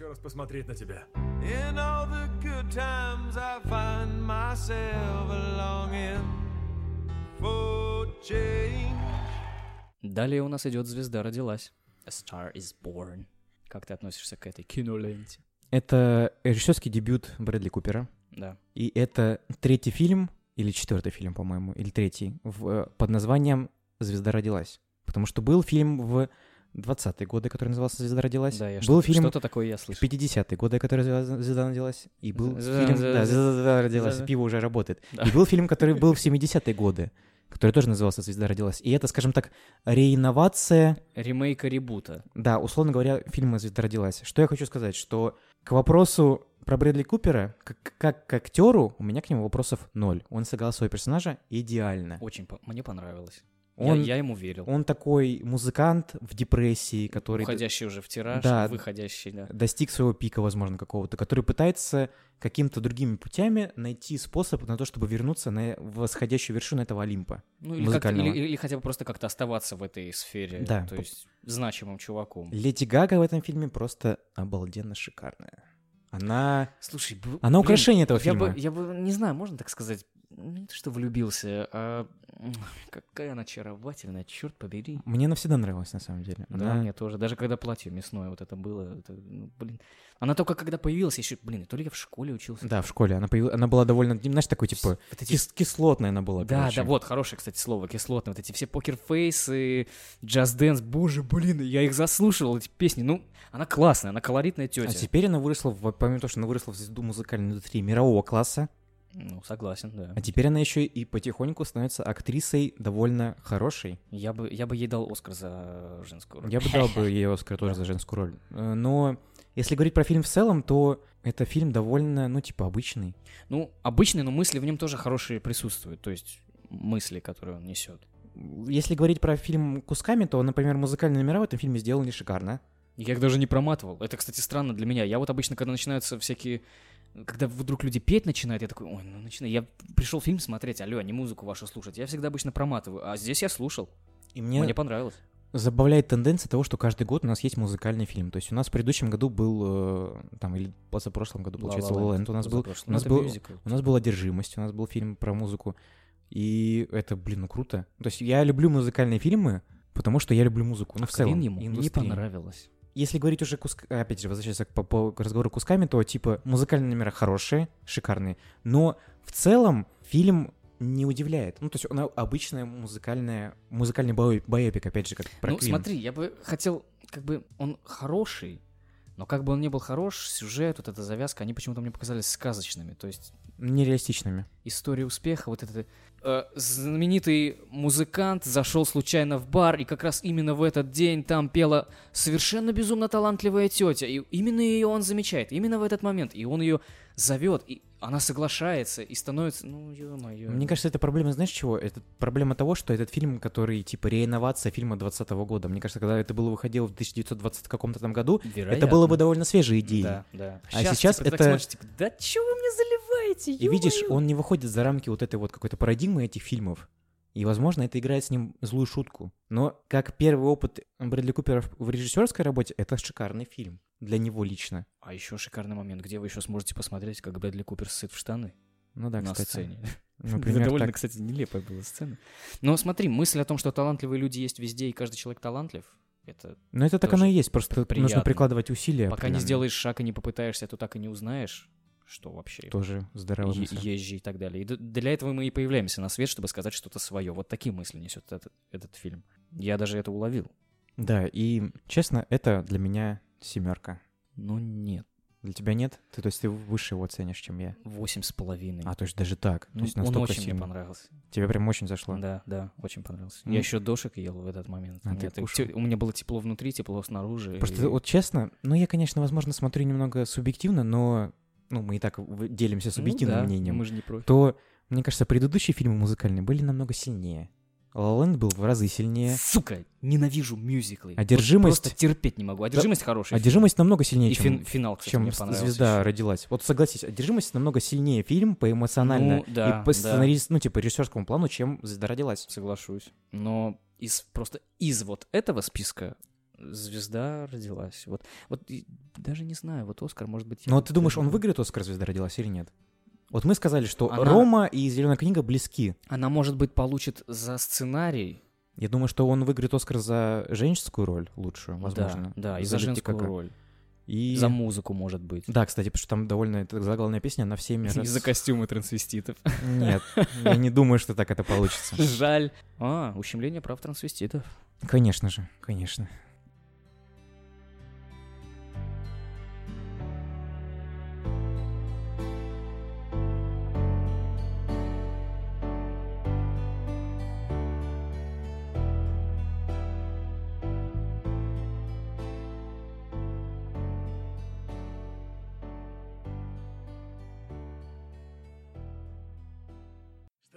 Еще раз посмотреть на тебя. In all the good times I find myself longing for change. Далее у нас идет «Звезда родилась». A Star is Born. Как ты относишься к этой киноленте? Это режиссерский дебют Брэдли Купера. Да. И это третий фильм, или четвертый фильм, по-моему, или третий, в, э, под названием «Звезда родилась». Потому что был фильм в 20-е годы, который назывался «Звезда родилась». Да, я был что- фильм что-то такое я слышал. 50-е годы, который «Звезда родилась». И был Звезда- фильм... звезда- Да, «Звезда родилась», звезда- пиво уже работает. Да. И был фильм, который был в 70-е годы, который тоже назывался «Звезда родилась». И это, скажем так, реинновация Ремейка ребута. да, условно говоря, фильма «Звезда родилась». Что я хочу сказать, что к вопросу про Брэдли Купера, как, как к актеру, у меня к нему вопросов ноль. Он сыграл своего персонажа идеально. Очень по- мне понравилось. Он, я, я ему верил. он такой музыкант в депрессии, который Уходящий уже в тираж, Да. выходящий, да. достиг своего пика, возможно, какого-то, который пытается каким-то другими путями найти способ на то, чтобы вернуться на восходящую вершину этого Олимпа Ну, или, как- музыкального. или- или хотя бы просто как-то оставаться в этой сфере. Да. То есть значимым чуваком. Леди Гага в этом фильме просто обалденно шикарная. Она... Слушай, б- Она блин, украшение этого я фильма. Бы, я бы, не знаю, можно так сказать, не то, что влюбился, а какая она очаровательная, черт побери. Мне она всегда нравилась, на самом деле. Да, Она- мне тоже. Даже когда платье мясное вот это было, это, ну, блин. Она только когда появилась, еще, блин, то ли я в школе учился. Да, в школе. Она, появ- она была довольно, знаешь, такой, типа, Вот эти- кис- кислотная она была, Да, короче. да, вот, хорошее, кстати, слово, кислотное. Вот эти все Poker Face'ы, Just Dance, боже, блин, я их заслушивал, эти песни. Ну, она классная, она колоритная тетя. А теперь она выросла, помимо того, что она выросла в звезду музыкальной индустрии мирового класса, Ну, согласен, да. а теперь она еще и потихоньку становится актрисой довольно хорошей. Я бы, я бы ей дал Оскар за женскую роль. Я бы дал бы ей Оскар тоже за женскую роль. Э, Но если говорить про фильм в целом, то это фильм довольно, ну, типа, обычный. Ну, обычный, но мысли в нем тоже хорошие присутствуют. То есть мысли, которые он несет. Если говорить про фильм кусками, то, например, музыкальные номера в этом фильме сделаны шикарно. Я их даже не проматывал. Это, кстати, странно для меня. Я вот обычно, когда начинаются всякие когда вдруг люди петь начинают, я такой, ой, ну начинай. Я пришел фильм смотреть, алло, а не музыку вашу слушать. Я всегда обычно проматываю, а здесь я слушал. И мне, Мне понравилось. забавляет тенденция того, что каждый год у нас есть музыкальный фильм. То есть у нас в предыдущем году был, э, там, или позапрошлом году, получается, La La La La Land. У нас был, у нас был, мюзикл. у нас была «Одержимость», у нас был фильм про музыку. И это, блин, ну круто. То есть я люблю музыкальные фильмы, потому что я люблю музыку. Ну, А в целом, ему не понравилось. Если говорить уже куск... опять же, возвращаясь к- по, по разговору кусками, то типа музыкальные номера хорошие, шикарные, но в целом фильм не удивляет. Ну, то есть он обычная музыкальная, музыкальный бой- боепик, опять же, как про ну, Queen. смотри, я бы хотел, как бы, он хороший, но как бы он ни был хорош, сюжет, вот эта завязка, они почему-то мне показались сказочными. То есть Нереалистичными. история успеха, вот это э, знаменитый музыкант зашел случайно в бар, и как раз именно в этот день там пела совершенно безумно талантливая тетя, и именно ее он замечает, именно в этот момент, и он ее зовет, и она соглашается, и становится, ну, ё-моё. Мне кажется, это проблема, знаешь чего? Это проблема того, что этот фильм, который типа реинновация фильма 20 года. Мне кажется, когда это было выходило в 1920 каком-то там году, это Вероятно. было бы довольно свежей идеей. Да, да. А сейчас типа, ты так это- смотришь, типа, да чё вы мне заливаете, И видишь, ё-моё?» он не выходит за рамки вот этой вот какой-то парадигмы этих фильмов. И, возможно, это играет с ним злую шутку. Но как первый опыт Брэдли Купера в- режиссерской работе, это шикарный фильм. Для него лично. А еще шикарный момент, где вы еще сможете посмотреть, как Брэдли Купер сыт в штаны Ну да, на кстати. сцене. Например, довольно, так. кстати, нелепая была сцена. Но смотри, мысль о том, что талантливые люди есть везде, и каждый человек талантлив, это Но это так оно и есть. Просто нужно приятно. прикладывать усилия. пока не сделаешь шаг и не попытаешься, то так и не узнаешь, что вообще Тоже здоровая е- мысль. езжи и так далее. И для этого мы и появляемся на свет, чтобы сказать что-то свое. Вот такие мысли несет этот, этот фильм. Я даже это уловил. Да, и, честно, это для меня семерка. Ну нет, Для тебя нет? Ты, то есть ты выше его ценишь, чем я? восемь с половиной. А, то есть даже так? Ну, то есть он настолько очень мне сильно. понравился. Тебе прям очень зашло? Да, да, очень понравился. Ну. Я еще дошек ел в этот момент. А, у, ты меня, кушал. те- у меня было тепло внутри, тепло снаружи. Просто и- вот честно, ну я, конечно, возможно, смотрю немного субъективно, но ну мы и так делимся Ну субъективным да, мнением. Мы же не против. То, мне кажется, предыдущие фильмы музыкальные были намного сильнее. La La был в разы сильнее. Сука, ненавижу мюзиклы. Одержимость- просто терпеть не могу. Одержимость хорошая. Одержимость намного сильнее, И чем, фин- финал, кстати, чем мне понравился звезда ещё. родилась. Вот согласись, одержимость намного сильнее фильм по эмоционально Ну, да, и по да. сценарист, ну типа режиссерскому плану, чем звезда родилась. Соглашусь. Но из просто из вот этого списка звезда родилась. Вот, вот даже не знаю, вот Оскар, может быть... Но вот ты думаешь, он выиграет Оскар звезда родилась или нет? Вот мы сказали, что Она- Рома и Зеленая книга близки. Она, может быть, получит за сценарий. Я думаю, что он выиграет Оскар за женскую роль лучшую, возможно. Да, да, и за Леди женскую Гага. роль. И... За музыку, может быть. Да, кстати, потому что там довольно заглавная песня, она всеми... И раз- за костюмы трансвеститов. Нет, я не думаю, что так это получится. Жаль. А, ущемление прав трансвеститов. Конечно же, конечно.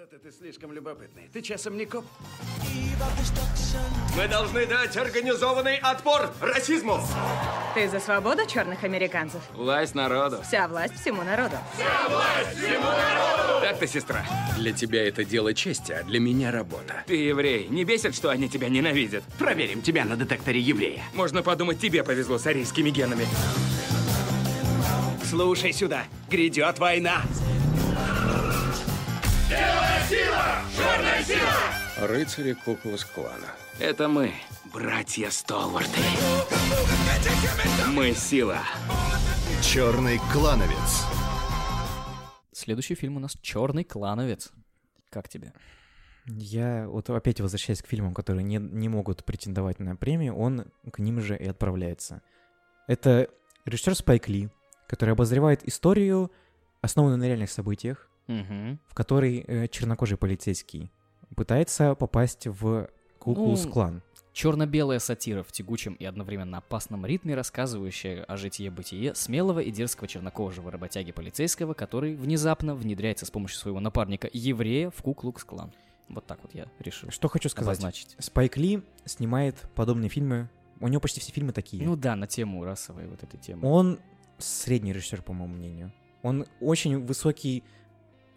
Что-то ты слишком любопытный. Ты часом не коп? Мы должны дать организованный отпор расизму. Ты за свободу черных американцев? Власть народу. Вся власть всему народу. Так ты, сестра. Для тебя это дело чести, а для меня работа. Ты еврей. Не бесит, что они тебя ненавидят? Проверим тебя на детекторе еврея. Можно подумать, тебе повезло с арийскими генами. Слушай сюда. Грядет война. Рыцари Куклус Клана. Это мы, братья Столварты. Мы сила. Черный клановец. Следующий фильм у нас «Черный клановец». Как тебе? Я вот опять возвращаясь к фильмам, которые не, не могут претендовать на премию, он к ним же и отправляется. Это режиссер Спайк Ли, который обозревает историю, основанную на реальных событиях, Мгм. в которой э, чернокожий полицейский пытается попасть в Куклус Ну, Клан. Черно-белая сатира в тягучем и одновременно опасном ритме, рассказывающая о житие-бытие смелого и дерзкого чернокожего работяги полицейского, который внезапно внедряется с помощью своего напарника еврея в Куклукс-клан. Вот так вот я решил. Что хочу сказать. обозначить. Спайк Ли снимает подобные фильмы. У него почти все фильмы такие. Ну да, на тему расовой вот этой темы. Он средний режиссер, по моему мнению. Он очень высокий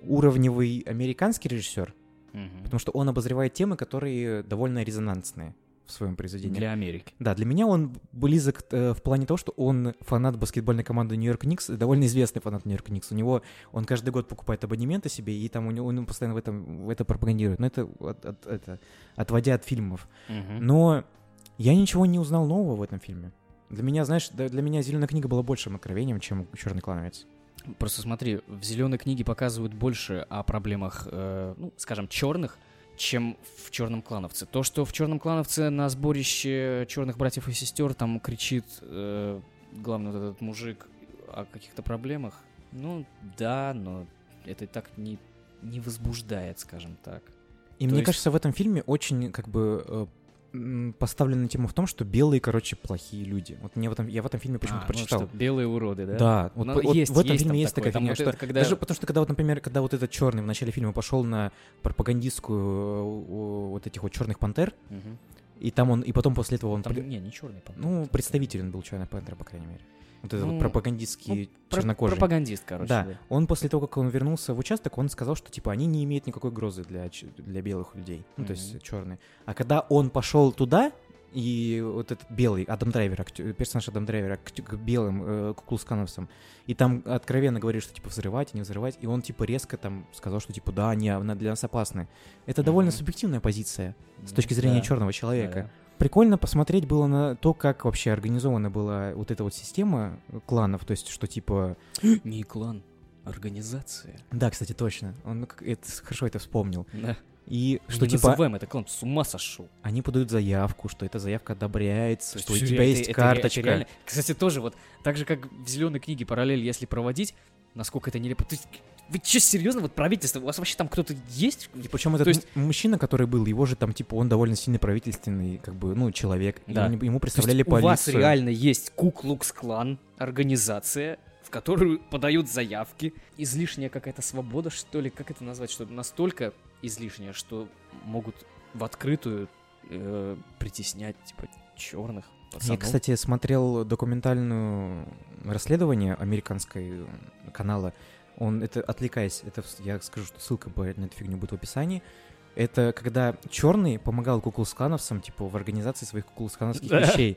уровневый американский режиссер, Мгм. потому что он обозревает темы, которые довольно резонансные в своем произведении. Для Америки. Да, для меня он близок э, в плане того, что он фанат баскетбольной команды Нью-Йорк Никс, довольно известный фанат Нью-Йорк Никс. У него он каждый год покупает абонементы себе, и там у него он постоянно в этом в это пропагандирует. Но это, от- от- это отводя от фильмов. Мгм. Но я ничего не узнал нового в этом фильме. Для меня, знаешь, для меня зеленая книга была большим откровением, чем черный клановец. Просто смотри, в зеленой книге показывают больше о проблемах, э, ну, скажем, черных, чем в черном клановце. То, что в черном клановце на сборище черных братьев и сестер там кричит э, главный вот этот мужик о каких-то проблемах, ну да, но это так не, не возбуждает, скажем так. И То мне есть- кажется, в этом фильме очень как бы э, поставлена тема в том, что белые, короче, плохие люди. Вот мне в этом, я в этом фильме почему-то А, ну прочитал. что, белые уроды, да? Да, вот, Ну, по- вот есть- в этом есть фильме есть такое. такая фигня, вот что это когда- даже потому что когда вот, например, когда вот этот черный в начале фильма пошел на пропагандистскую э, вот этих вот черных пантер, Мгм. и там он, и потом после этого он, Там, при- не, не черный пантер. ну представитель он был черный пантер, по крайней мере. Вот этот Ну, вот пропагандистский Про- чернокожий. Пропагандист, короче. Да, он после того, как он вернулся в участок, он сказал, что типа они не имеют никакой угрозы для, для белых людей, ну то есть черные. А когда он пошел туда, и вот этот белый Адам Драйвер, персонаж Адам Драйвера к, к белым э, куклускановцам, и там откровенно говорит, что типа взрывать, не взрывать, и он типа резко там сказал, что типа да, они она для нас опасны. Это довольно Мгм. субъективная позиция с точки зрения Да. черного человека. Да-да. Прикольно посмотреть было на то, как вообще организована была вот эта вот система кланов, то есть что типа Не клан, организация. да, кстати, точно. Он это, хорошо это вспомнил. Да. И что не типа называем это клан, с ума сошел. они подают заявку, что эта заявка одобряется, что у тебя это- есть это карточка. это реально- Кстати, тоже вот, так же, как в зеленой книге параллель, если проводить, насколько это нелепо. То есть, вы что, серьезно, вот правительство, у вас вообще там кто-то есть? И причем этот То есть- мужчина, который был, его же там типа он довольно сильно правительственный, как бы, ну, человек. И Да. они- ему То есть представляли у вас полицию. реально есть Куклукс-клан, организация, в которую подают заявки. Излишняя какая-то свобода, что ли, как это назвать, что настолько излишняя, что могут в открытую э, притеснять, типа, черных Я, пацанов. кстати, смотрел документальную расследование американской м, канала. Он, это отвлекаясь, это я скажу, что ссылка по- на эту фигню будет в описании. Это когда черный помогал куклускановцам, типа, в организации своих куклускановских Да, вещей.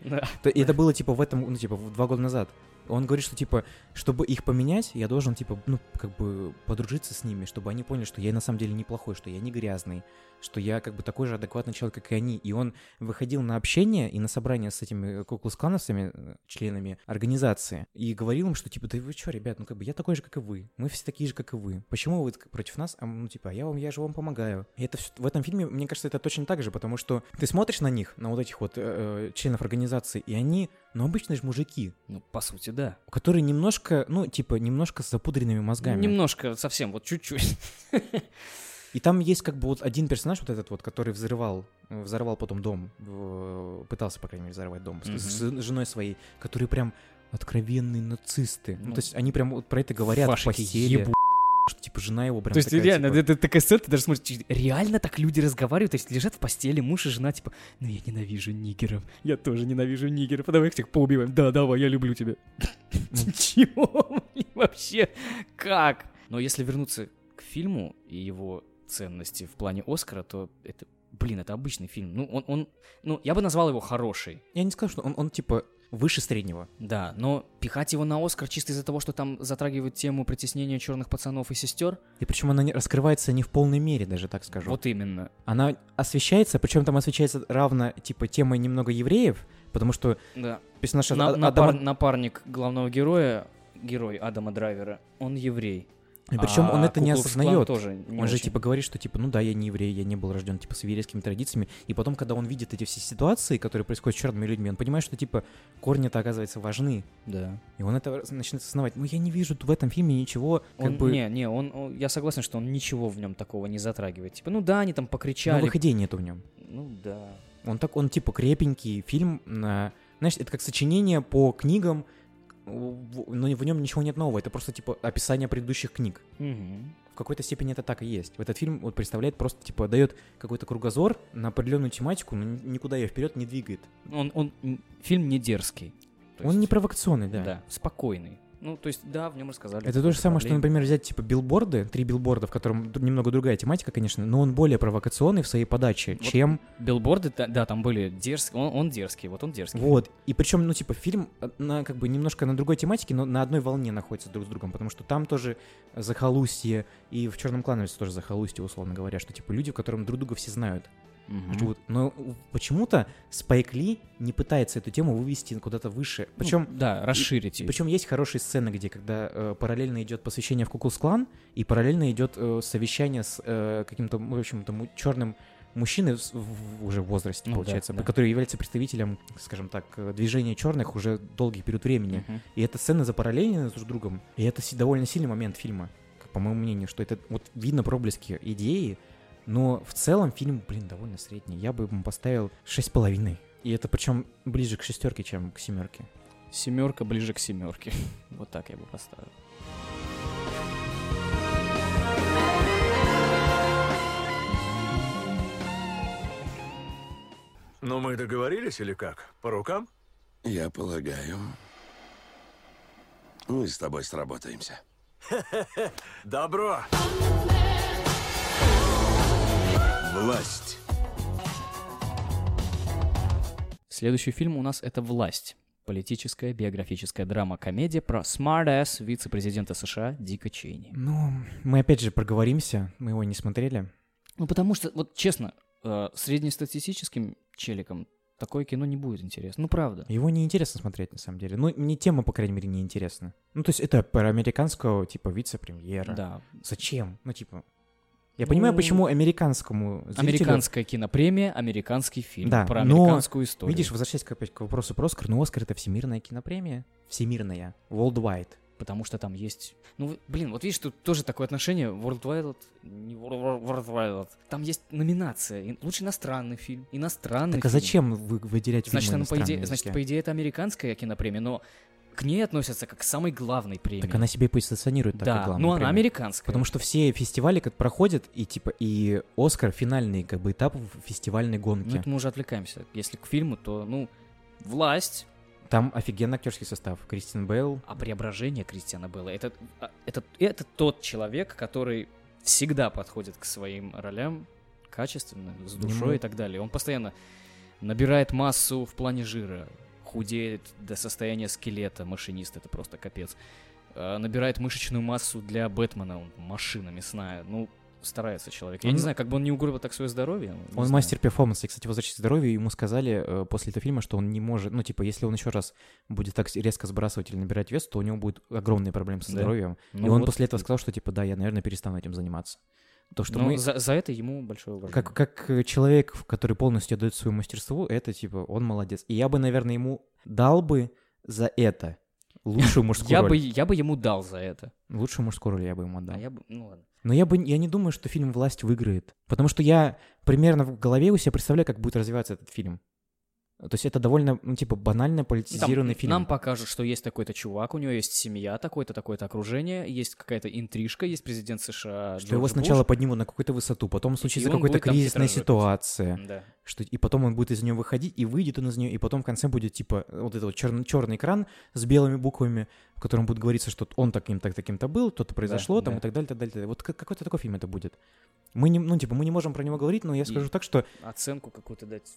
И это было, типа, в этом, ну, типа, два года назад. Он говорит, что, типа, чтобы их поменять, я должен, типа, ну, как бы подружиться с ними, чтобы они поняли, что я на самом деле неплохой, что я не грязный, что я, как бы, такой же адекватный человек, как и они. И он выходил на общение и на собрание с этими куклускановцами, э, членами организации, и говорил им, что, типа, да вы что, ребят, ну, как бы, я такой же, как и вы. Мы все такие же, как и вы. Почему вы против нас? А, ну, типа, я вам, я же вам помогаю. И это всё- в этом фильме, мне кажется, это точно так же, потому что ты смотришь на них, на вот этих вот э, э, членов организации, и они, ну, обычные же мужики, Ну, по сути, да. которые немножко, ну, типа, немножко с запудренными мозгами. Немножко, совсем, вот чуть-чуть. И там есть как бы вот один персонаж, вот этот вот, который взрывал, э, взорвал потом дом, пытался, по крайней мере, взорвать дом с- с, женой своей, которые прям откровенные нацисты. Ну, Ну, то есть они прям вот про это говорят постели. ебу- Что, типа, жена его прям То есть такая, реально, типа, это такая сцена, ты даже смотришь, реально так люди разговаривают, то есть лежат в постели, муж и жена, типа, ну я ненавижу нигеров, я тоже ненавижу нигеров, а давай их всех поубиваем, да, давай, я люблю тебя. Чего? Блин, Вообще, как? Но если вернуться к фильму и его ценности в плане Оскара, то это, блин, это обычный фильм. Ну, он, он, ну, я бы назвал его хороший. Я не скажу, что он, он типа выше среднего. Да, но пихать его на Оскар чисто из-за того, что там затрагивают тему притеснения черных пацанов и сестер, И причем она не- раскрывается не в полной мере, даже так скажу. вот именно. Она освещается, причем там освещается равно, типа, темой немного евреев, потому что Да. персонаж На- А- напар- Адама... Напарник главного героя, герой Адама Драйвера, он еврей. И причем он А это не осознает. тоже не он же очень. типа говорит, что типа, ну да, я не еврей, я не был рожден типа с еврейскими традициями. И потом, когда он видит эти все ситуации, которые происходят с черными людьми, он понимает, что типа корни-то оказывается важны. Да. И он это начинает осознавать. Ну я не вижу в этом фильме ничего, как Он, бы. Не, не, он, он- я согласен, что он ничего в нем такого не затрагивает. Типа, ну да, они там покричали. Новых идей нету в нем. Ну да. Он так, он типа крепенький фильм на, знаешь, это как сочинение по книгам, но в нем ничего нет нового. Это просто типа описание предыдущих книг. Мгм. В какой-то степени это так и есть. Этот фильм вот представляет просто типа дает какой-то кругозор на определенную тематику, но ни- никуда ее вперед не двигает. Он, он, фильм не дерзкий. Он есть- не провокационный, да. Да, спокойный. Ну, то есть, да, в нем рассказали. Это то же самое, что, например, взять типа билборды, три билборда, в котором немного другая тематика, конечно, но он более провокационный в своей подаче, Вот чем Билборды, да, да, там были дерзкие, он, он дерзкий, вот он дерзкий. Вот. И причем, ну, типа, фильм э, на как бы немножко на другой тематике, но на одной волне находится друг с другом, потому что там тоже захолустье, и в Черном кланове тоже захолустье, условно говоря, что типа люди, в котором друг друга все знают. Мгм. живут. Но почему-то Спайк Ли не пытается эту тему вывести куда-то выше. Причем Ну, да, расширить её. Причем есть хорошие сцены, где когда э, параллельно идет посвящение в Куклус Клан, и параллельно идет э, совещание с э, каким-то, в общем, там, черным мужчиной в, в- уже в возрасте, Ну да, получается, да. который является представителем, скажем так, э, движения черных уже долгий период времени. Мгм. И эта сцена запараллелены друг с другом. И это довольно сильный момент фильма, по моему мнению, что это вот видно проблески идеи, но в целом фильм, блин, довольно средний. Я бы ему поставил 6,5. И это причем ближе к шестерке, чем к семерке. Семерка ближе к семерке. Вот так я бы поставил. Ну, мы договорились или как? По рукам? Я полагаю, мы с тобой сработаемся. Добро! Власть. Следующий фильм у нас это «Власть». Политическая биографическая драма-комедия про smart-ass вице-президента США Дика Чейни. Ну, мы опять же проговоримся, мы его не смотрели. Ну, потому что, вот честно, э, среднестатистическим челикам такое кино не будет интересно. Ну, правда. Его неинтересно смотреть, на самом деле. Ну, мне тема, по крайней мере, не интересна. Ну, то есть это про американского, типа, вице-премьера. Да. Зачем? Ну, типа... Я Ну, понимаю, почему американскому зрителю... Американская кинопремия, американский фильм Да, про но, американскую историю. Видишь, возвращаясь к, опять к вопросу про Оскар, ну, Оскар — это всемирная кинопремия. Всемирная. Worldwide. Потому что там есть... Ну, блин, вот видишь, тут тоже такое отношение Worldwide... Не World- Worldwide. Там есть номинация. Лучший иностранный фильм. Иностранный Так а фильм. зачем вы выделять Значит, фильмы она, по идее, значит, по идее, это американская кинопремия, но к ней относятся как к самой главной премии. Так она себе позиционирует так, Да, как главную ну она премию. американская. Потому что все фестивали как проходят, и типа и Оскар финальный как бы этап фестивальной Ну, гонки. это мы уже отвлекаемся. Если к фильму, то, ну, власть, Там офигенный актерский состав. Кристин Бейл. а преображение Кристиана Белла, это, а, это, это тот человек, который всегда подходит к своим ролям качественно, с душой Ему- и так далее. Он постоянно набирает массу в плане жира, худеет до состояния скелета, машинист, это просто капец. А, Набирает мышечную массу для Бэтмена, он машина мясная, ну, старается человек. Я Он- не знаю, как бы он не угробил так свое здоровье. Он знаю. мастер перформанса. И, кстати, возвращаясь к здоровью, ему сказали э, после этого фильма, что он не может, ну, типа, если он еще раз будет так резко сбрасывать или набирать вес, то у него будет огромные проблемы со Да. здоровьем. Ну и он вот. после этого сказал, что, типа, да, я, наверное, перестану этим заниматься. То, что Но мы... за, за это ему большое уважение. Как, как э, человек, который полностью отдает своему мастерству, это, типа, он молодец. И я бы, наверное, ему дал бы за это лучшую мужскую я роль. бы, я бы ему дал за это. Лучшую мужскую роль я бы ему отдал. А я бы, ну ладно. Но я бы я не думаю, что фильм «Власть» выиграет. Потому что я примерно в голове у себя представляю, как будет развиваться этот фильм. То есть это довольно, ну, типа, банально Ну, там политизированный фильм. Нам покажут, что есть такой-то чувак, у него есть семья, такое-то, такое-то окружение, есть какая-то интрижка, есть президент США. Что его Джордж сначала Буш. поднимут на какую-то высоту, потом случится какая-то кризисная ситуация, Да. что и потом он будет из нее выходить, и выйдет он из нее, и потом в конце будет типа вот этот вот черный, черный экран с белыми буквами, в котором будет говориться, что он таким-то таким-то был, то-то произошло, там да. и так далее, так далее, так далее. Вот как- какой-то такой фильм это будет. Мы не, ну типа мы не можем про него говорить, но я скажу И так, что Оценку какую-то дать.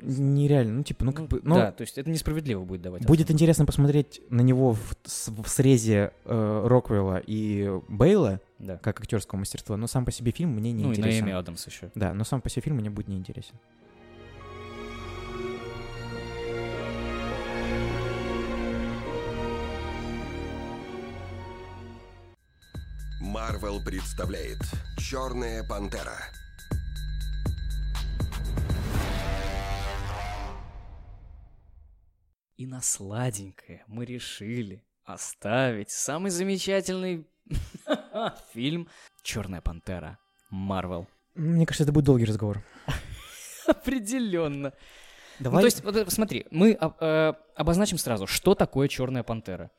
нереально, ну типа, ну как бы, ну, да, то есть это несправедливо будет давать. Будет оценку. интересно посмотреть на него в, в срезе э, Роквелла и Бейла, Да. как актерского мастерства, но сам по себе фильм мне не Ну и интересен. Наэми Адамс еще. Да, но сам по себе фильм мне будет неинтересен. Марвел представляет Черная пантера. И на сладенькое мы решили оставить самый замечательный фильм «Черная пантера». Марвел. Мне кажется, это будет долгий разговор. Определенно. Давай- Ну, то есть, вот, э, смотри, мы об- э, обозначим сразу, что такое Черная пантера.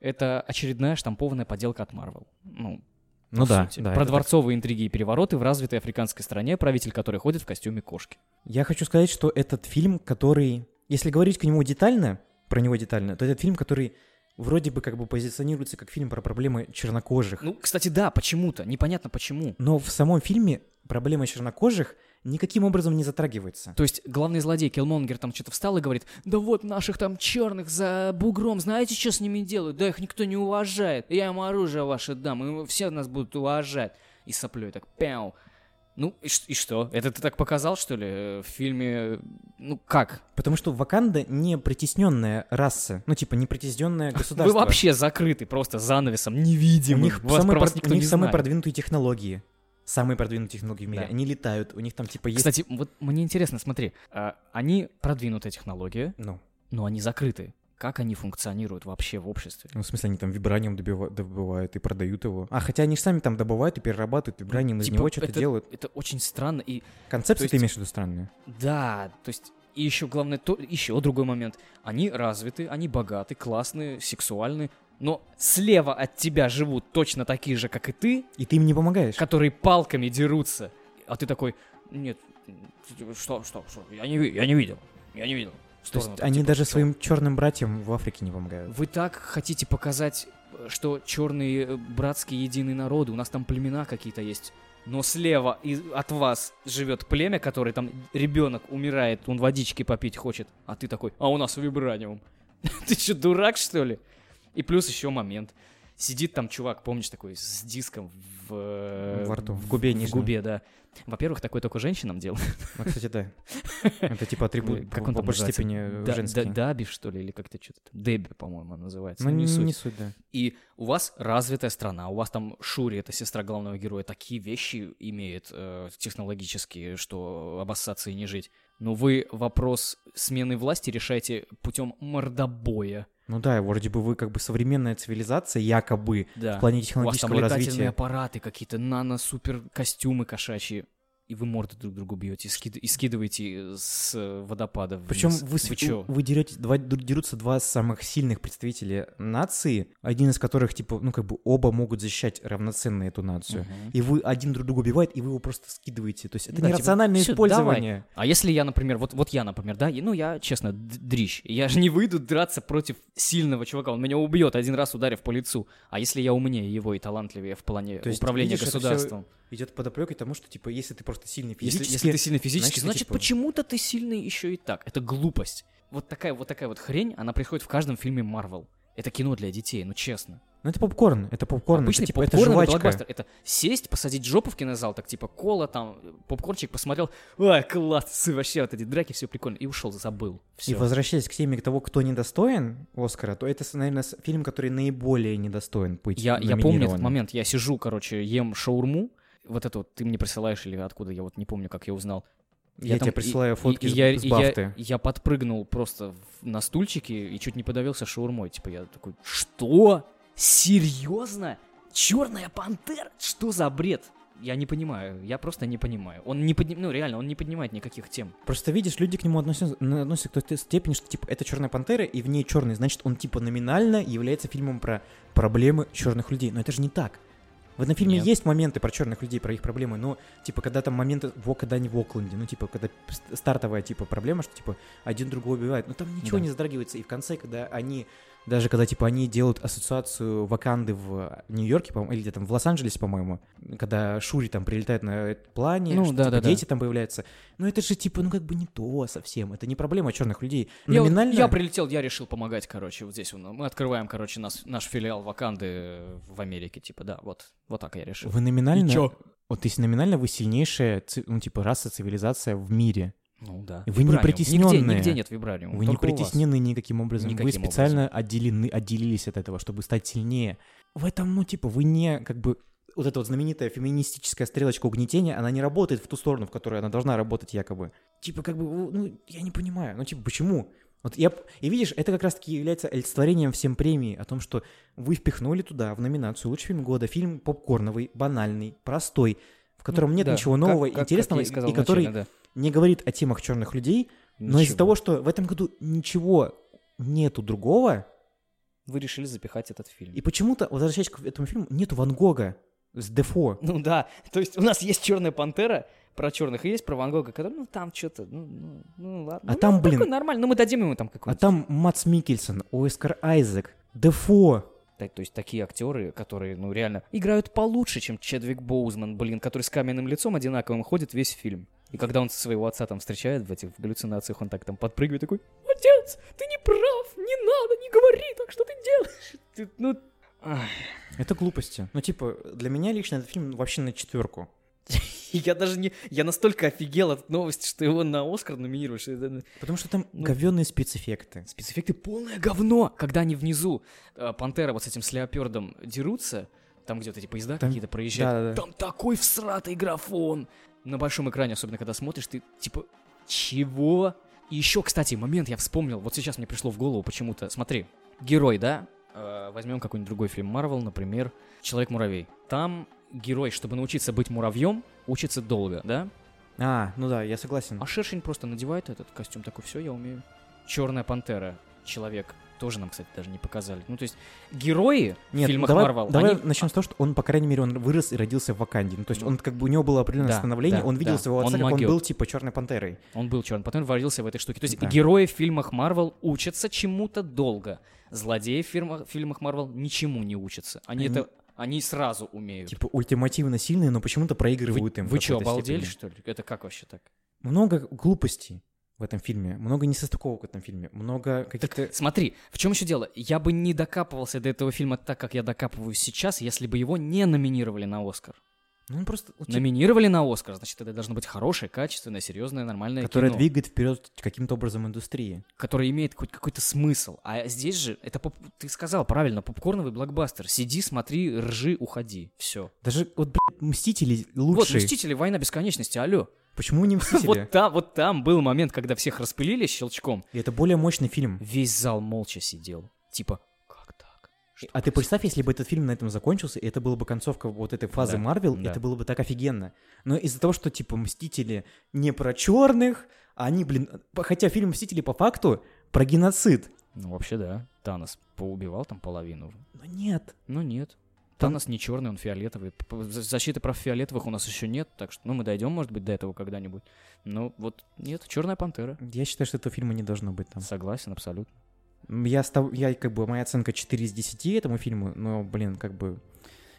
Это очередная штампованная подделка от Марвел. Ну, Ну да, сути. да, Про дворцовые интриги и перевороты в развитой африканской стране, правитель которой ходит в костюме кошки. Я хочу сказать, что этот фильм, который, если говорить к нему детально, про него детально, то этот фильм, который вроде бы как бы позиционируется как фильм про проблемы чернокожих. Ну, кстати, да, почему-то. Непонятно почему. Но в самом фильме проблема чернокожих никаким образом не затрагивается. То есть главный злодей Киллмонгер там что-то встал и говорит, да вот наших там черных за бугром, знаете, что с ними делают? Да их никто не уважает. Я им оружие ваше дам, и все нас будут уважать. И соплей так, пяу. Ну, и, и что? Это ты так показал, что ли, э, в фильме? Ну, как? Потому что Ваканда не притесненная раса, ну типа не притесненное государство. Вы вообще закрыты просто занавесом, невидимым. У них, Вас самые, про у них не самые знает. продвинутые технологии. Самые продвинутые технологии в мире. Да. Они летают, у них там типа есть... Кстати, вот мне интересно, смотри, а, они продвинутая технология, Ну. но они закрыты. Как они функционируют вообще в обществе? Ну, в смысле, они там вибраниум добива- добывают и продают его. А, хотя они же сами там добывают и перерабатывают вибраниум, из Типа, него что-то это- делают. Это очень странно и Концепцию то ты есть- имеешь в виду странную? Да, то есть и еще главное, то, еще другой момент. Они развиты, они богаты, классные, сексуальны, но слева от тебя живут точно такие же, как и ты, И ты им не помогаешь. которые палками дерутся. А ты такой, нет, что, что, что, я не, я не видел, я не видел. То есть они типа, даже чё? своим черным братьям в Африке не помогают. Вы так хотите показать, что черные э, братские единые народы, у нас там племена какие-то есть. Но слева от вас живет племя, которое там ребенок умирает, он водички попить хочет, а ты такой, а у нас вибраниум. Ты что, дурак, что ли? И плюс еще момент. Сидит там чувак, помнишь, такой с диском в... Во рту, в губе В нижнем. губе, да. Во-первых, такое только женщинам делают. Ну, кстати, да. Это типа атрибут Как он по большей степени э, Да- женский. да- Даби, что ли, или как-то что-то. Деби, по-моему, она называется. Ну, Ну, не, суть. не суть, да. И у вас развитая страна, у вас там Шури, это сестра главного героя, такие вещи имеет э, технологические, что обоссаться и не жить. Но вы вопрос смены власти решаете путем мордобоя. Ну да, вроде бы вы как бы современная цивилизация, якобы, Да. в плане У вас там технологического летательные развития. аппараты какие-то, нано-супер костюмы кошачьи. И вы морды друг другу бьете, и, скид- и скидываете с э, водопада вниз. Причем вы, вы чё? вы дерете, два, дерутся два самых сильных представителя нации, один из которых, типа, ну, как бы оба могут защищать равноценно эту нацию. Мгм. И вы один друг друга убивает, и вы его просто скидываете. То есть это Да, нерациональное типа, «Всё, использование. давай». А если я, например, вот, вот я, например, да, и, ну я, честно, дрищ, я же не выйду драться против сильного чувака, он меня убьет один раз ударив по лицу. А если я умнее его и талантливее в плане То есть, управления видишь, государством? Идет подоплекой тому, что, типа, если ты просто сильный Если, физически... если ты сильный физически, значит, значит, типа, почему-то ты сильный еще и так. Это глупость. Вот такая вот такая вот хрень, она происходит в каждом фильме Марвел. Это кино для детей, ну честно. Ну, это попкорн, это попкорн, Обычный это, типа, это попкорн жвачка. блокбастер. Это сесть, посадить жопу в кинозал, так типа кола, там, попкорнчик посмотрел, ой, класс, вообще вот эти драки, все прикольно, и ушел, забыл. И Все. возвращаясь к теме того, кто недостоин Оскара, то это, наверное, фильм, который наиболее недостоин быть Я, я помню этот момент, я сижу, короче, ем шаурму, вот это вот ты мне присылаешь или откуда, я вот не помню, как я узнал. Я тебе там- присылаю и- фотки и с- я, с и я- Бафты. Я, подпрыгнул просто на стульчике и чуть не подавился шаурмой. Типа я такой, что? Серьезно? Черная пантера? Что за бред? Я не понимаю, я просто не понимаю. Он не подним... ну реально, он не поднимает никаких тем. Просто видишь, люди к нему относятся, относятся к той степени, что типа это черная пантера, и в ней черный, значит, он типа номинально является фильмом про проблемы черных людей. Но это же не так. В этом фильме Нет. есть моменты про черных людей, про их проблемы, но типа когда там моменты, во, когда они в Окленде, ну типа когда ст- стартовая типа проблема, что типа один другого убивает, но там ничего Да. не задрагивается, и в конце, когда они даже когда, типа, они делают ассоциацию Ваканды в Нью-Йорке, по-моему, или где там, в Лос-Анджелесе, по-моему, когда Шури там прилетает на плане, Ну, что, да, типа, да, да. дети там появляются. Ну, это же, типа, ну, как бы не то совсем. Это не проблема черных людей. Я, Номинально... я прилетел, я решил помогать, короче, вот здесь. Мы открываем, короче, нас, наш филиал Ваканды в Америке, типа, да, вот, вот так я решил. Вы номинально... И чё? Вот, есть номинально вы сильнейшая, ну, типа, раса, цивилизация в мире. Ну да. Вы не Вибраниум. притесненные. Нигде, нигде нет вибраниума. Вы не притеснены никаким образом. Никаким вы специально отделены, отделились от этого, чтобы стать сильнее. В этом, ну, типа, вы не, как бы, вот эта вот знаменитая феминистическая стрелочка угнетения, она не работает в ту сторону, в которой она должна работать якобы. Типа, как бы, ну, я не понимаю. Ну, типа, почему? Вот я... И видишь, это как раз-таки является олицетворением всем премии о том, что вы впихнули туда, в номинацию «Лучший фильм года», фильм попкорновый, банальный, простой, котором Ну, нет да, ничего как- нового, как- как интересного, я и и который вначале, да. не говорит о темах черных людей, но из-за Ничего. того, что в этом году ничего нету другого, Вы решили запихать этот фильм. и почему-то, возвращаясь к этому фильму, нету Ван Гога с Дефо. Ну да, то есть у нас есть черная пантера про черных, и есть про Ван Гога, который, ну там что-то, ну, ну, ну ладно. А Ну, там, такой блин, нормально, ну мы дадим ему там А какой-нибудь. там Мац Микельсон, Оскар Айзек, Дефо! Так, то есть такие актеры, которые, ну, реально играют получше, чем Чедвик Боузман, блин, который с каменным лицом одинаковым ходит весь фильм. И когда он своего отца там встречает в этих в галлюцинациях, он так там подпрыгивает такой, «Отец, ты не прав, не надо, не говори так, что ты делаешь?» Ты, ну, ах. Это глупости. Ну, типа, для меня лично этот фильм вообще на четверку. Я даже не... Я настолько офигел от новости, что его на Оскар номинируют. Что это... Потому что там Ну. говенные спецэффекты. Спецэффекты полное говно. Когда они внизу, э, Пантера вот с этим с Леопердом дерутся, там где-то эти поезда Там- какие-то проезжают, да-да-да. там такой всратый графон. На большом экране, особенно когда смотришь, ты типа, чего? И еще, кстати, момент я вспомнил, вот сейчас мне пришло в голову почему-то. Смотри, герой, да? Э, возьмем какой-нибудь другой фильм Марвел, например, Человек-муравей. Там герой, чтобы научиться быть муравьем, учится долго, да? А, ну да, я согласен. А Шершень просто надевает этот костюм, такой, все, я умею. Черная пантера, человек, тоже нам, кстати, даже не показали. Ну, то есть, герои в Нет, фильмах давай, Марвел, давай они- начнем с того, что он, по крайней мере, он вырос и родился в Ваканде. Ну, то есть он как бы у него было определенное Да, становление, да, он видел да. своего Он отца, как он был типа черной пантерой. Он был черный пантер, варился в этой штуке. То есть, Да. герои в фильмах Марвел учатся чему-то долго. Злодеи в фильмах, в фильмах Марвел ничему не учатся. Они, Они- это... Они сразу умеют. Типа ультимативно сильные, но почему-то проигрывают им. в Вы что, обалдели, степени. что ли? Это как вообще так? Много глупостей в этом фильме, много несостыковок в этом фильме, много каких-то... Смотри, в чем еще дело? Я бы не докапывался до этого фильма так, как я докапываюсь сейчас, если бы его не номинировали на Оскар. Ну, он просто... Номинировали на Оскар, значит, это должно быть хорошее, качественное, серьезное, нормальное которое кино, двигает вперед каким-то образом индустрии. которое имеет хоть какой-то смысл. А здесь же, это поп- ты сказал правильно, попкорновый блокбастер. Сиди, смотри, ржи, уходи. Все. Даже вот, блядь, Мстители Вот, лучшие. Мстители, война бесконечности, алло. Почему не Мстители? Вот там, вот там был момент, когда всех распылили щелчком. И это более мощный фильм. Весь зал молча сидел. Типа, а ты представь, если бы этот фильм на этом закончился, и это была бы концовка вот этой фазы Да, Марвел, да. это было бы так офигенно. Но из-за того, что, типа, Мстители не про черных, а они, блин... Хотя фильм Мстители по факту про геноцид. ну вообще да, Танос поубивал там половину. Но нет. Ну нет. Там- Танос не черный, он фиолетовый. Защиты прав фиолетовых у нас еще нет, так что, ну, мы дойдем, может быть, до этого когда-нибудь. Ну, вот, нет, черная пантера. Я считаю, что этого фильма не должно быть там. Согласен, абсолютно. Я, став... я как бы, моя оценка 4 из 10 этому фильму, но, блин, как бы...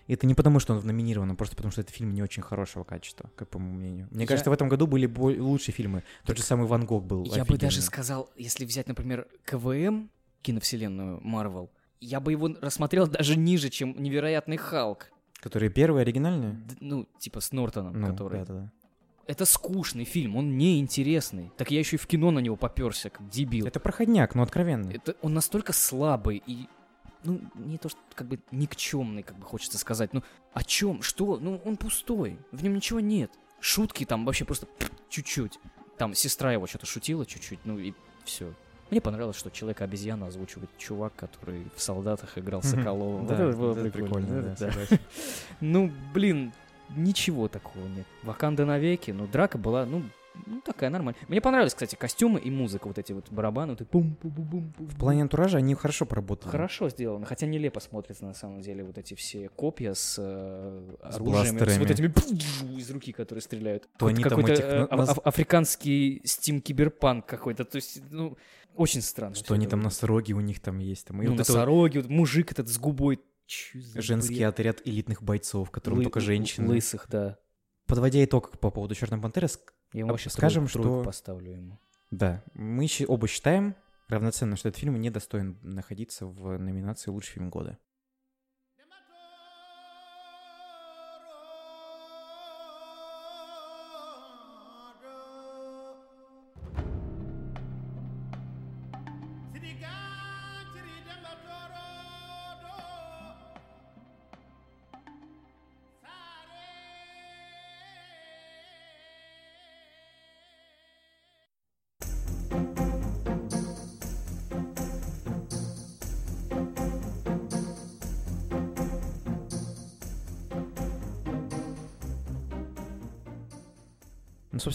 Это не потому, что он номинирован, а просто потому, что это фильм не очень хорошего качества, как по моему мнению. Мне Я- кажется, в этом году были бо- лучшие фильмы. Тот же самый Ван Гог был Я бы даже офигенный. сказал, если взять, например, КВМ, киновселенную Марвел, я бы его рассмотрел даже ниже, чем «Невероятный Халк». Который первый, оригинальный? Д- Ну, типа с Нортоном, Ну, который... да-да-да. Это скучный фильм, он неинтересный. Так я еще и в кино на него поперся, как дебил. Это проходняк, но откровенно. Это он настолько слабый и ну не то что как бы никчемный, как бы хочется сказать. Ну о чем? Что? Ну он пустой, в нем ничего нет. Шутки там вообще просто чуть-чуть. Там сестра его что-то шутила чуть-чуть, ну и все. Мне понравилось, что человека-обезьяна озвучивает чувак, который в солдатах играл. Соколова. Да, это было прикольно. Ну, блин, ничего такого нет. Ваканда навеки, ну, драка была, ну, ну, такая нормальная. Мне понравились, кстати, костюмы и музыка, вот эти вот барабаны, вот и пум пум пум В плане антуража они хорошо поработали. Хорошо сделано, хотя нелепо смотрится на самом деле вот эти все копья с, э, С оружием, с вот этими из руки, которые стреляют. То Вот они какой-то этих э, а- а- африканский стим киберпанк какой-то, то есть, ну, очень странно. Что они это там носороги у них там есть. Там. И Ну, вот это носороги, вот мужик этот с губой. Чё за женский бред? отряд элитных бойцов, в котором Лы- только женщины. Лысых, да. Подводя итог по поводу Черной Пантеры, Я ему вообще скажем, тройку- тройку что... поставлю ему. Да, мы оба считаем равноценно, что этот фильм не достоин находиться в номинации «Лучший фильм года».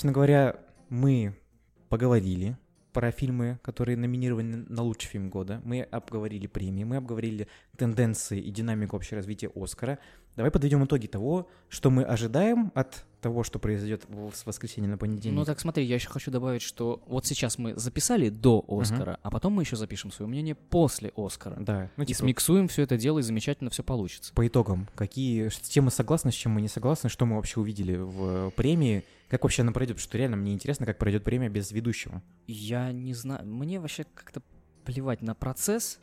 Собственно говоря, мы поговорили про фильмы, которые номинированы на лучший фильм года. Мы обговорили премии, мы обговорили тенденции и динамику вообще развития Оскара. Давай подведем итоги того, что мы ожидаем от того, что произойдет в- с воскресенья на понедельник. Ну так смотри, я еще хочу добавить, что вот сейчас мы записали до Оскара, а потом мы еще запишем свое мнение после Оскара. Да. Ну, и типа- смиксуем все это дело, и замечательно все получится. По итогам, какие, с чем мы согласны, с чем мы не согласны, что мы вообще увидели в премии, как вообще она пройдет, потому что реально мне интересно, как пройдет премия без ведущего. Я не знаю, мне вообще как-то плевать на процесс,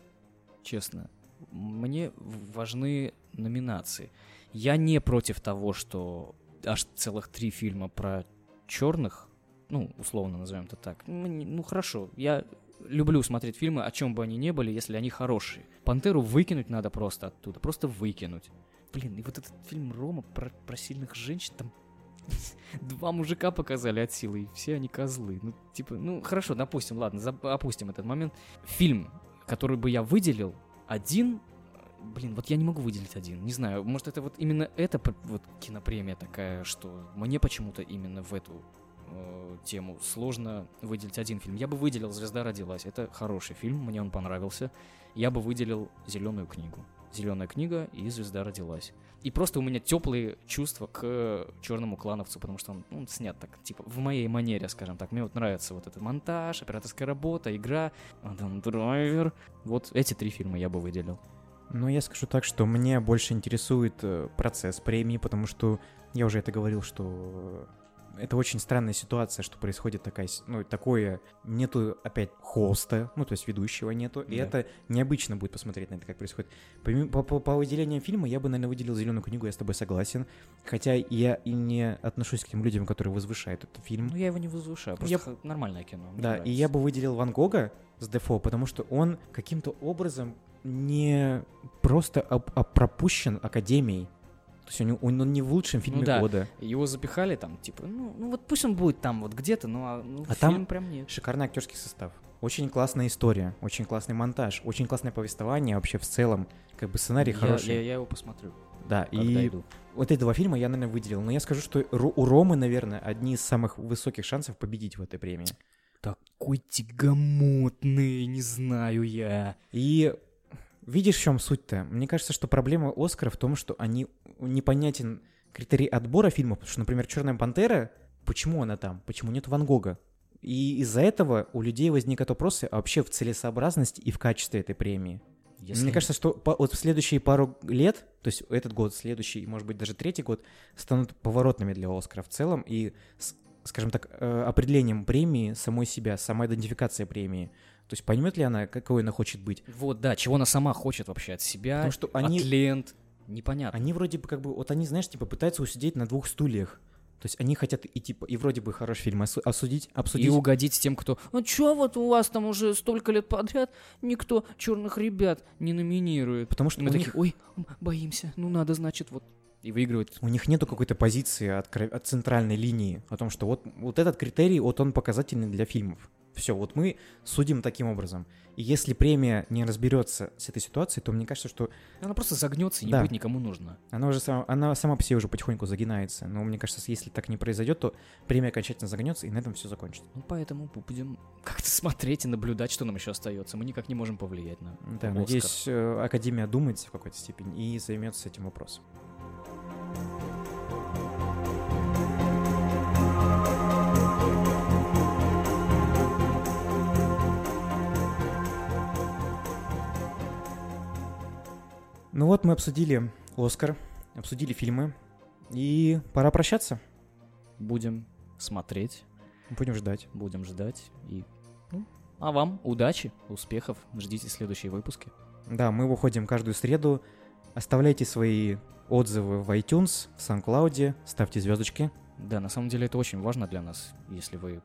честно. Мне важны номинации. Я не против того, что аж целых три фильма про черных, ну, условно назовем это так. Мне- Ну, хорошо, я люблю смотреть фильмы, о чем бы они ни были, если они хорошие. Пантеру выкинуть надо просто оттуда, просто выкинуть. Блин, и вот этот фильм Рома про, про сильных женщин, там два мужика показали от силы, и все они козлы. Ну, типа, ну, хорошо, допустим, ладно, опустим этот момент. Фильм, который бы я выделил, один, блин, вот я не могу выделить один, не знаю, может это вот именно эта вот кинопремия такая, что мне почему-то именно в эту э, тему сложно выделить один фильм. Я бы выделил «Звезда родилась», это хороший фильм, мне он понравился. Я бы выделил «Зеленую книгу». «Зеленая книга» и «Звезда родилась». И просто у меня теплые чувства к черному клановцу, потому что он, он снят так, типа, в моей манере, скажем так. Мне вот нравится вот этот монтаж, операторская работа, игра, Адам Драйвер. Вот эти три фильма я бы выделил. Но я скажу так, что мне больше интересует э, процесс премии, потому что я уже это говорил, что э, это очень странная ситуация, что происходит такая, ну, такое, нету опять хоста, ну, то есть ведущего нету, и Да. это необычно будет посмотреть на это, как происходит. По, по, по выделению фильма я бы, наверное, выделил «Зеленую книгу», я с тобой согласен, хотя я и не отношусь к тем людям, которые возвышают этот фильм. Ну, я его не возвышаю, просто Я- нормальное кино. Да, и нравится. я бы выделил Ван Гога с Дефо, потому что он каким-то образом не просто об- об- пропущен Академией. То есть он, он- он не в лучшем фильме ну, да, года. его запихали там, типа, ну, ну вот пусть он будет там вот где-то, ну а ну, А фильм там прям нет. шикарный актерский состав. Очень классная история, очень классный монтаж, очень классное повествование вообще в целом. Как бы сценарий Я- хороший. Я, я его посмотрю. Да, когда и иду. вот эти два фильма я, наверное, выделил. Но я скажу, что у Ромы, наверное, одни из самых высоких шансов победить в этой премии. Такой тягомотный, не знаю я. И видишь, в чем суть-то? Мне кажется, что проблема Оскара в том, что они непонятен критерий отбора фильмов, потому что, например, Черная пантера, почему она там? Почему нет Ван Гога? И из-за этого у людей возникают вопросы а вообще в целесообразности и в качестве этой премии. Если- Мне кажется, что по- вот в следующие пару лет, то есть этот год, следующий, может быть, даже третий год, станут поворотными для Оскара в целом и, скажем так, э, определением премии самой себя, сама идентификация премии. То есть поймет ли она, какой она хочет быть? Вот, да, чего она сама хочет вообще от себя, Потому что они- от лент. Непонятно. Они вроде бы как бы, вот они, знаешь, типа пытаются усидеть на двух стульях. То есть они хотят и типа, и вроде бы хороший фильм осу- осудить, обсудить. И угодить тем, кто... Ну чё вот у вас там уже столько лет подряд никто черных ребят не номинирует? Потому что мы такие, них- ой, боимся, ну надо, значит, вот... И выигрывает. У них нету какой-то позиции от, от центральной линии о том, что вот, вот этот критерий, вот он показательный для фильмов. Все, вот мы судим таким образом. И если премия не разберется с этой ситуацией, то мне кажется, что Она просто загнется и не Да. будет никому нужна. она уже сама, она сама по себе уже потихоньку загинается. Но мне кажется, если так не произойдет, то премия окончательно загнется, и на этом все закончится. Ну, поэтому будем как-то смотреть и наблюдать, что нам еще остается. Мы никак не можем повлиять на Да, Оскар. надеюсь, э, Академия думается в какой-то степени и займется этим вопросом. Ну вот мы обсудили Оскар, обсудили фильмы, и пора прощаться. Будем смотреть, Будем ждать. будем ждать. И... ну, а вам удачи, успехов. Ждите следующие выпуски. Да, мы выходим каждую среду. Оставляйте свои отзывы в iTunes, в SoundCloud, ставьте звездочки. Да, на самом деле это очень важно для нас, если вы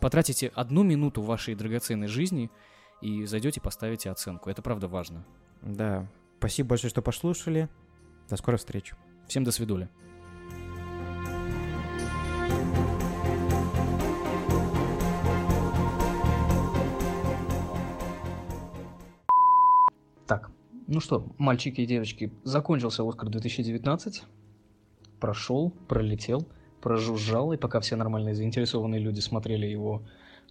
потратите одну минуту вашей драгоценной жизни и зайдете поставите оценку. Это правда важно. Да, спасибо большое, что послушали. До скорой встречи. Всем до свидули. Так, ну что, мальчики и девочки, закончился Оскар 2019. Прошел, пролетел, прожужжал, и пока все нормальные заинтересованные люди смотрели его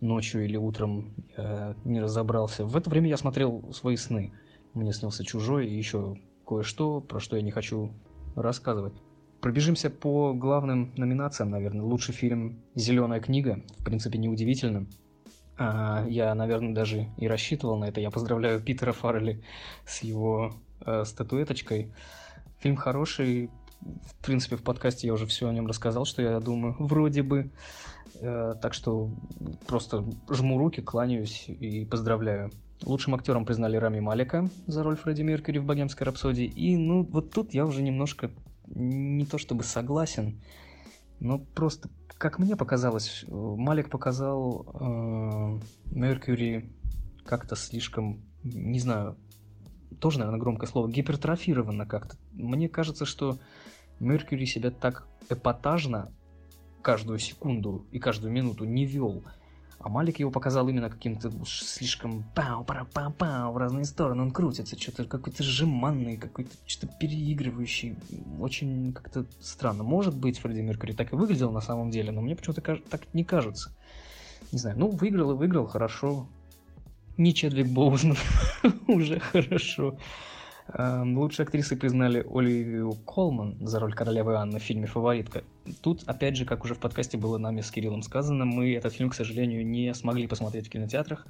ночью или утром, я не разобрался. В это время я смотрел свои сны. Мне снился «Чужой» и еще кое-что, про что я не хочу рассказывать. Пробежимся по главным номинациям, наверное. Лучший фильм «Зеленая книга». В принципе, неудивительно. А, я, наверное, даже и рассчитывал на это. Я поздравляю Питера Фаррелли с его э, статуэточкой. Фильм хороший. В принципе, в подкасте я уже все о нем рассказал, что я думаю. Вроде бы. Э, так что просто жму руки, кланяюсь и поздравляю. Лучшим актером признали Рами Малика за роль Фредди Меркьюри в «Богемской рапсодии». И, ну, вот тут я уже немножко не то чтобы согласен, но просто, как мне показалось, Малик показал э, Меркьюри как-то слишком, не знаю, тоже, наверное, громкое слово, гипертрофированно как-то. Мне кажется, что Меркьюри себя так эпатажно каждую секунду и каждую минуту не вел – а Малик его показал именно каким-то слишком пау пара пау пау в разные стороны. Он крутится, что-то какой-то жеманный, какой-то что-то переигрывающий. Очень как-то странно. Может быть, Фредди Меркьюри так и выглядел на самом деле, но мне почему-то так не кажется. Не знаю, ну, выиграл и выиграл, хорошо. Не Чедвик Боузман, уже хорошо. Эм, лучшей актрисой признали Оливию Колман за роль королевы Анны в фильме «Фаворитка». Тут, опять же, как уже в подкасте было нами с Кириллом сказано, мы этот фильм, к сожалению, не смогли посмотреть в кинотеатрах.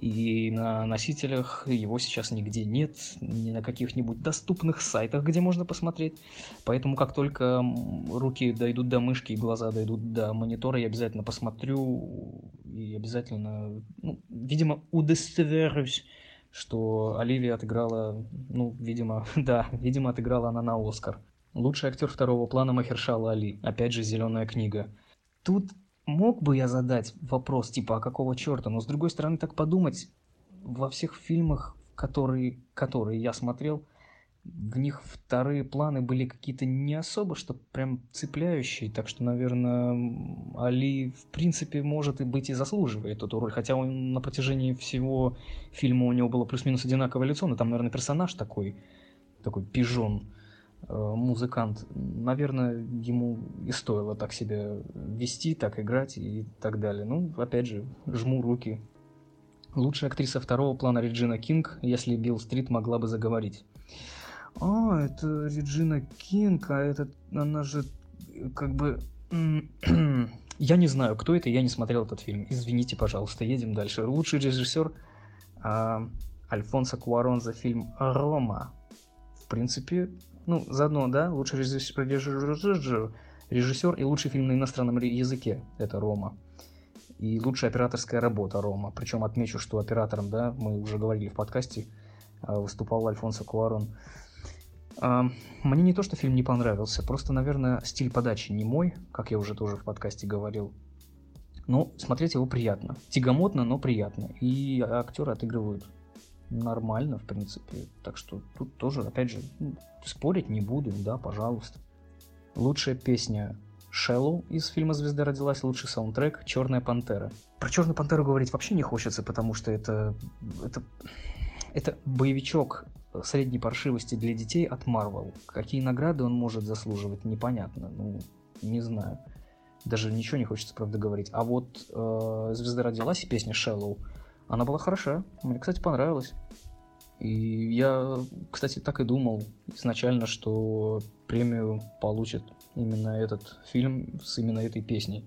И на носителях его сейчас нигде нет, ни на каких-нибудь доступных сайтах, где можно посмотреть. Поэтому как только руки дойдут до мышки и глаза дойдут до монитора, я обязательно посмотрю и обязательно, ну, видимо, удостоверюсь что Оливия отыграла, ну, видимо, да, видимо, отыграла она на Оскар. Лучший актер второго плана Махершала Али. Опять же, зеленая книга. Тут мог бы я задать вопрос, типа, а какого черта? Но с другой стороны, так подумать, во всех фильмах, которые, которые я смотрел, в них вторые планы были какие-то не особо, что прям цепляющие, так что, наверное, Али, в принципе, может и быть и заслуживает эту роль, хотя он на протяжении всего фильма у него было плюс-минус одинаковое лицо, но там, наверное, персонаж такой, такой пижон, э, музыкант, наверное, ему и стоило так себя вести, так играть и так далее. Ну, опять же, жму руки. Лучшая актриса второго плана Реджина Кинг, если Билл Стрит могла бы заговорить. А, это Реджина Кинг, а это, она же, как бы... я не знаю, кто это, я не смотрел этот фильм. Извините, пожалуйста, едем дальше. Лучший режиссер а, Альфонсо Куарон за фильм «Рома». В принципе, ну, заодно, да, лучший режиссер, режиссер и лучший фильм на иностранном языке – это «Рома». И лучшая операторская работа «Рома». Причем отмечу, что оператором, да, мы уже говорили в подкасте, а, выступал Альфонсо Куарон. Мне не то, что фильм не понравился, просто, наверное, стиль подачи не мой, как я уже тоже в подкасте говорил. Но смотреть его приятно. Тягомотно, но приятно. И актеры отыгрывают нормально, в принципе. Так что тут тоже, опять же, ну, спорить не буду, да, пожалуйста. Лучшая песня Шеллоу из фильма «Звезда родилась», лучший саундтрек «Черная пантера». Про «Черную пантеру» говорить вообще не хочется, потому что это, это, это боевичок средней паршивости для детей от Marvel. Какие награды он может заслуживать, непонятно. Ну, не знаю. Даже ничего не хочется, правда, говорить. А вот э, «Звезда родилась» и песня «Shallow», она была хороша. Мне, кстати, понравилась. И я, кстати, так и думал изначально, что премию получит именно этот фильм с именно этой песней.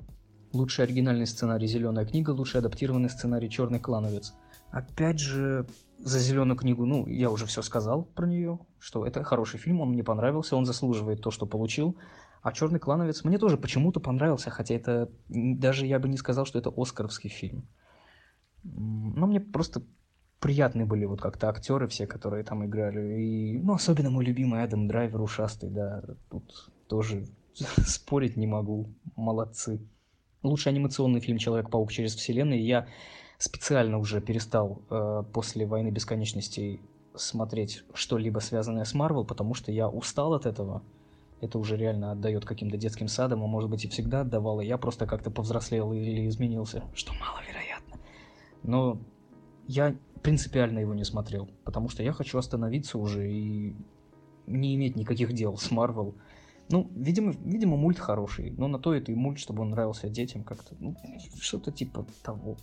Лучший оригинальный сценарий «Зеленая книга», лучший адаптированный сценарий «Черный клановец». Опять же, за зеленую книгу, ну, я уже все сказал про нее, что это хороший фильм, он мне понравился, он заслуживает то, что получил. А Черный клановец мне тоже почему-то понравился, хотя это даже я бы не сказал, что это Оскаровский фильм. Но мне просто приятные были вот как-то актеры все, которые там играли. И, ну, особенно мой любимый Адам Драйвер, ушастый, да, тут тоже спорить не могу. Молодцы. Лучший анимационный фильм «Человек-паук через вселенную». Я специально уже перестал э, после «Войны бесконечностей» смотреть что-либо связанное с Марвел, потому что я устал от этого. Это уже реально отдает каким-то детским садам, а может быть и всегда отдавало. Я просто как-то повзрослел или изменился, что маловероятно. Но я принципиально его не смотрел, потому что я хочу остановиться уже и не иметь никаких дел с Марвел. Ну, видимо, видимо, мульт хороший, но на то это и мульт, чтобы он нравился детям как-то. Ну, что-то типа того.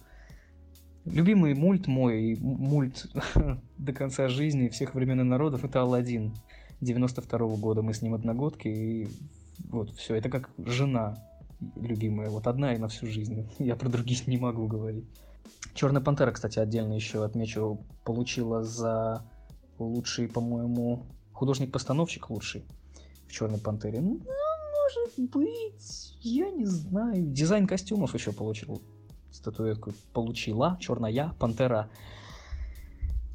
Любимый мульт мой, мульт до конца жизни всех времен и народов, это Алладин 92 -го года. Мы с ним одногодки, и вот все. Это как жена любимая, вот одна и на всю жизнь. Я про других не могу говорить. Черная пантера, кстати, отдельно еще отмечу, получила за лучший, по-моему, художник-постановщик лучший в Черной пантере. Ну, может быть, я не знаю. Дизайн костюмов еще получил статуэтку получила черная пантера.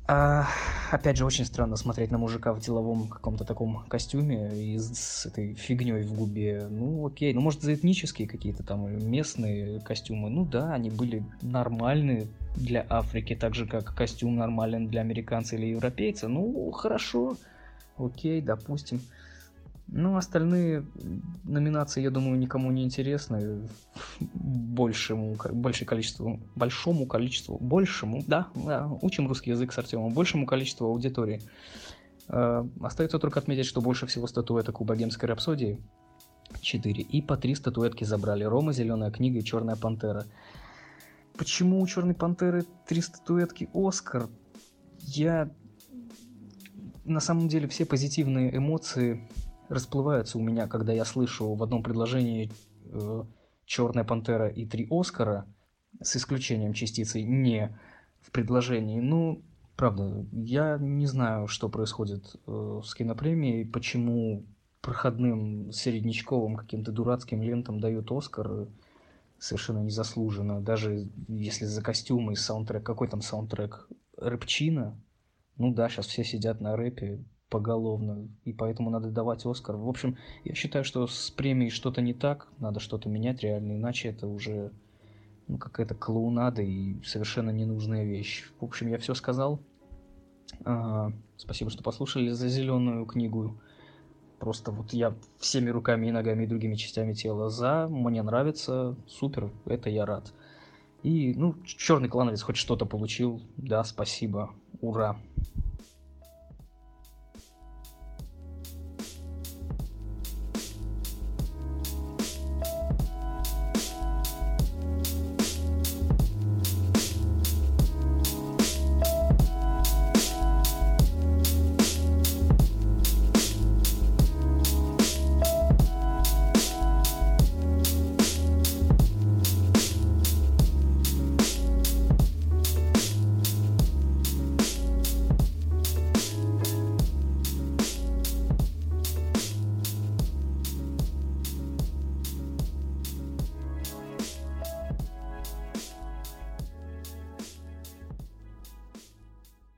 А, опять же, очень странно смотреть на мужика в деловом каком-то таком костюме и с этой фигней в губе. Ну, окей. Ну, может, за этнические какие-то там местные костюмы. Ну да, они были нормальные для Африки, так же, как костюм нормален для американца или европейца. Ну, хорошо. Окей, допустим. Ну, остальные номинации, я думаю, никому не интересны. Большему, большее количеству, большому количеству, большему, да, да, учим русский язык с Артемом, большему количеству аудитории. Э, остается только отметить, что больше всего статуэток у богемской рапсодии 4. И по три статуэтки забрали. Рома, Зеленая книга и Черная пантера. Почему у Черной пантеры три статуэтки Оскар? Я на самом деле все позитивные эмоции расплываются у меня, когда я слышу в одном предложении э, «Черная пантера» и «Три Оскара», с исключением частицы «не» в предложении. Ну, правда, я не знаю, что происходит э, с кинопремией, почему проходным среднячковым каким-то дурацким лентам дают Оскар совершенно незаслуженно. Даже если за костюмы и саундтрек, какой там саундтрек? Рэпчина? Ну да, сейчас все сидят на рэпе, поголовно, и поэтому надо давать Оскар. В общем, я считаю, что с премией что-то не так, надо что-то менять реально, иначе это уже ну, какая-то клоунада и совершенно ненужная вещь. В общем, я все сказал. А, спасибо, что послушали за зеленую книгу. Просто вот я всеми руками и ногами и другими частями тела за. Мне нравится. Супер. Это я рад. И, ну, черный клановец хоть что-то получил. Да, спасибо. Ура.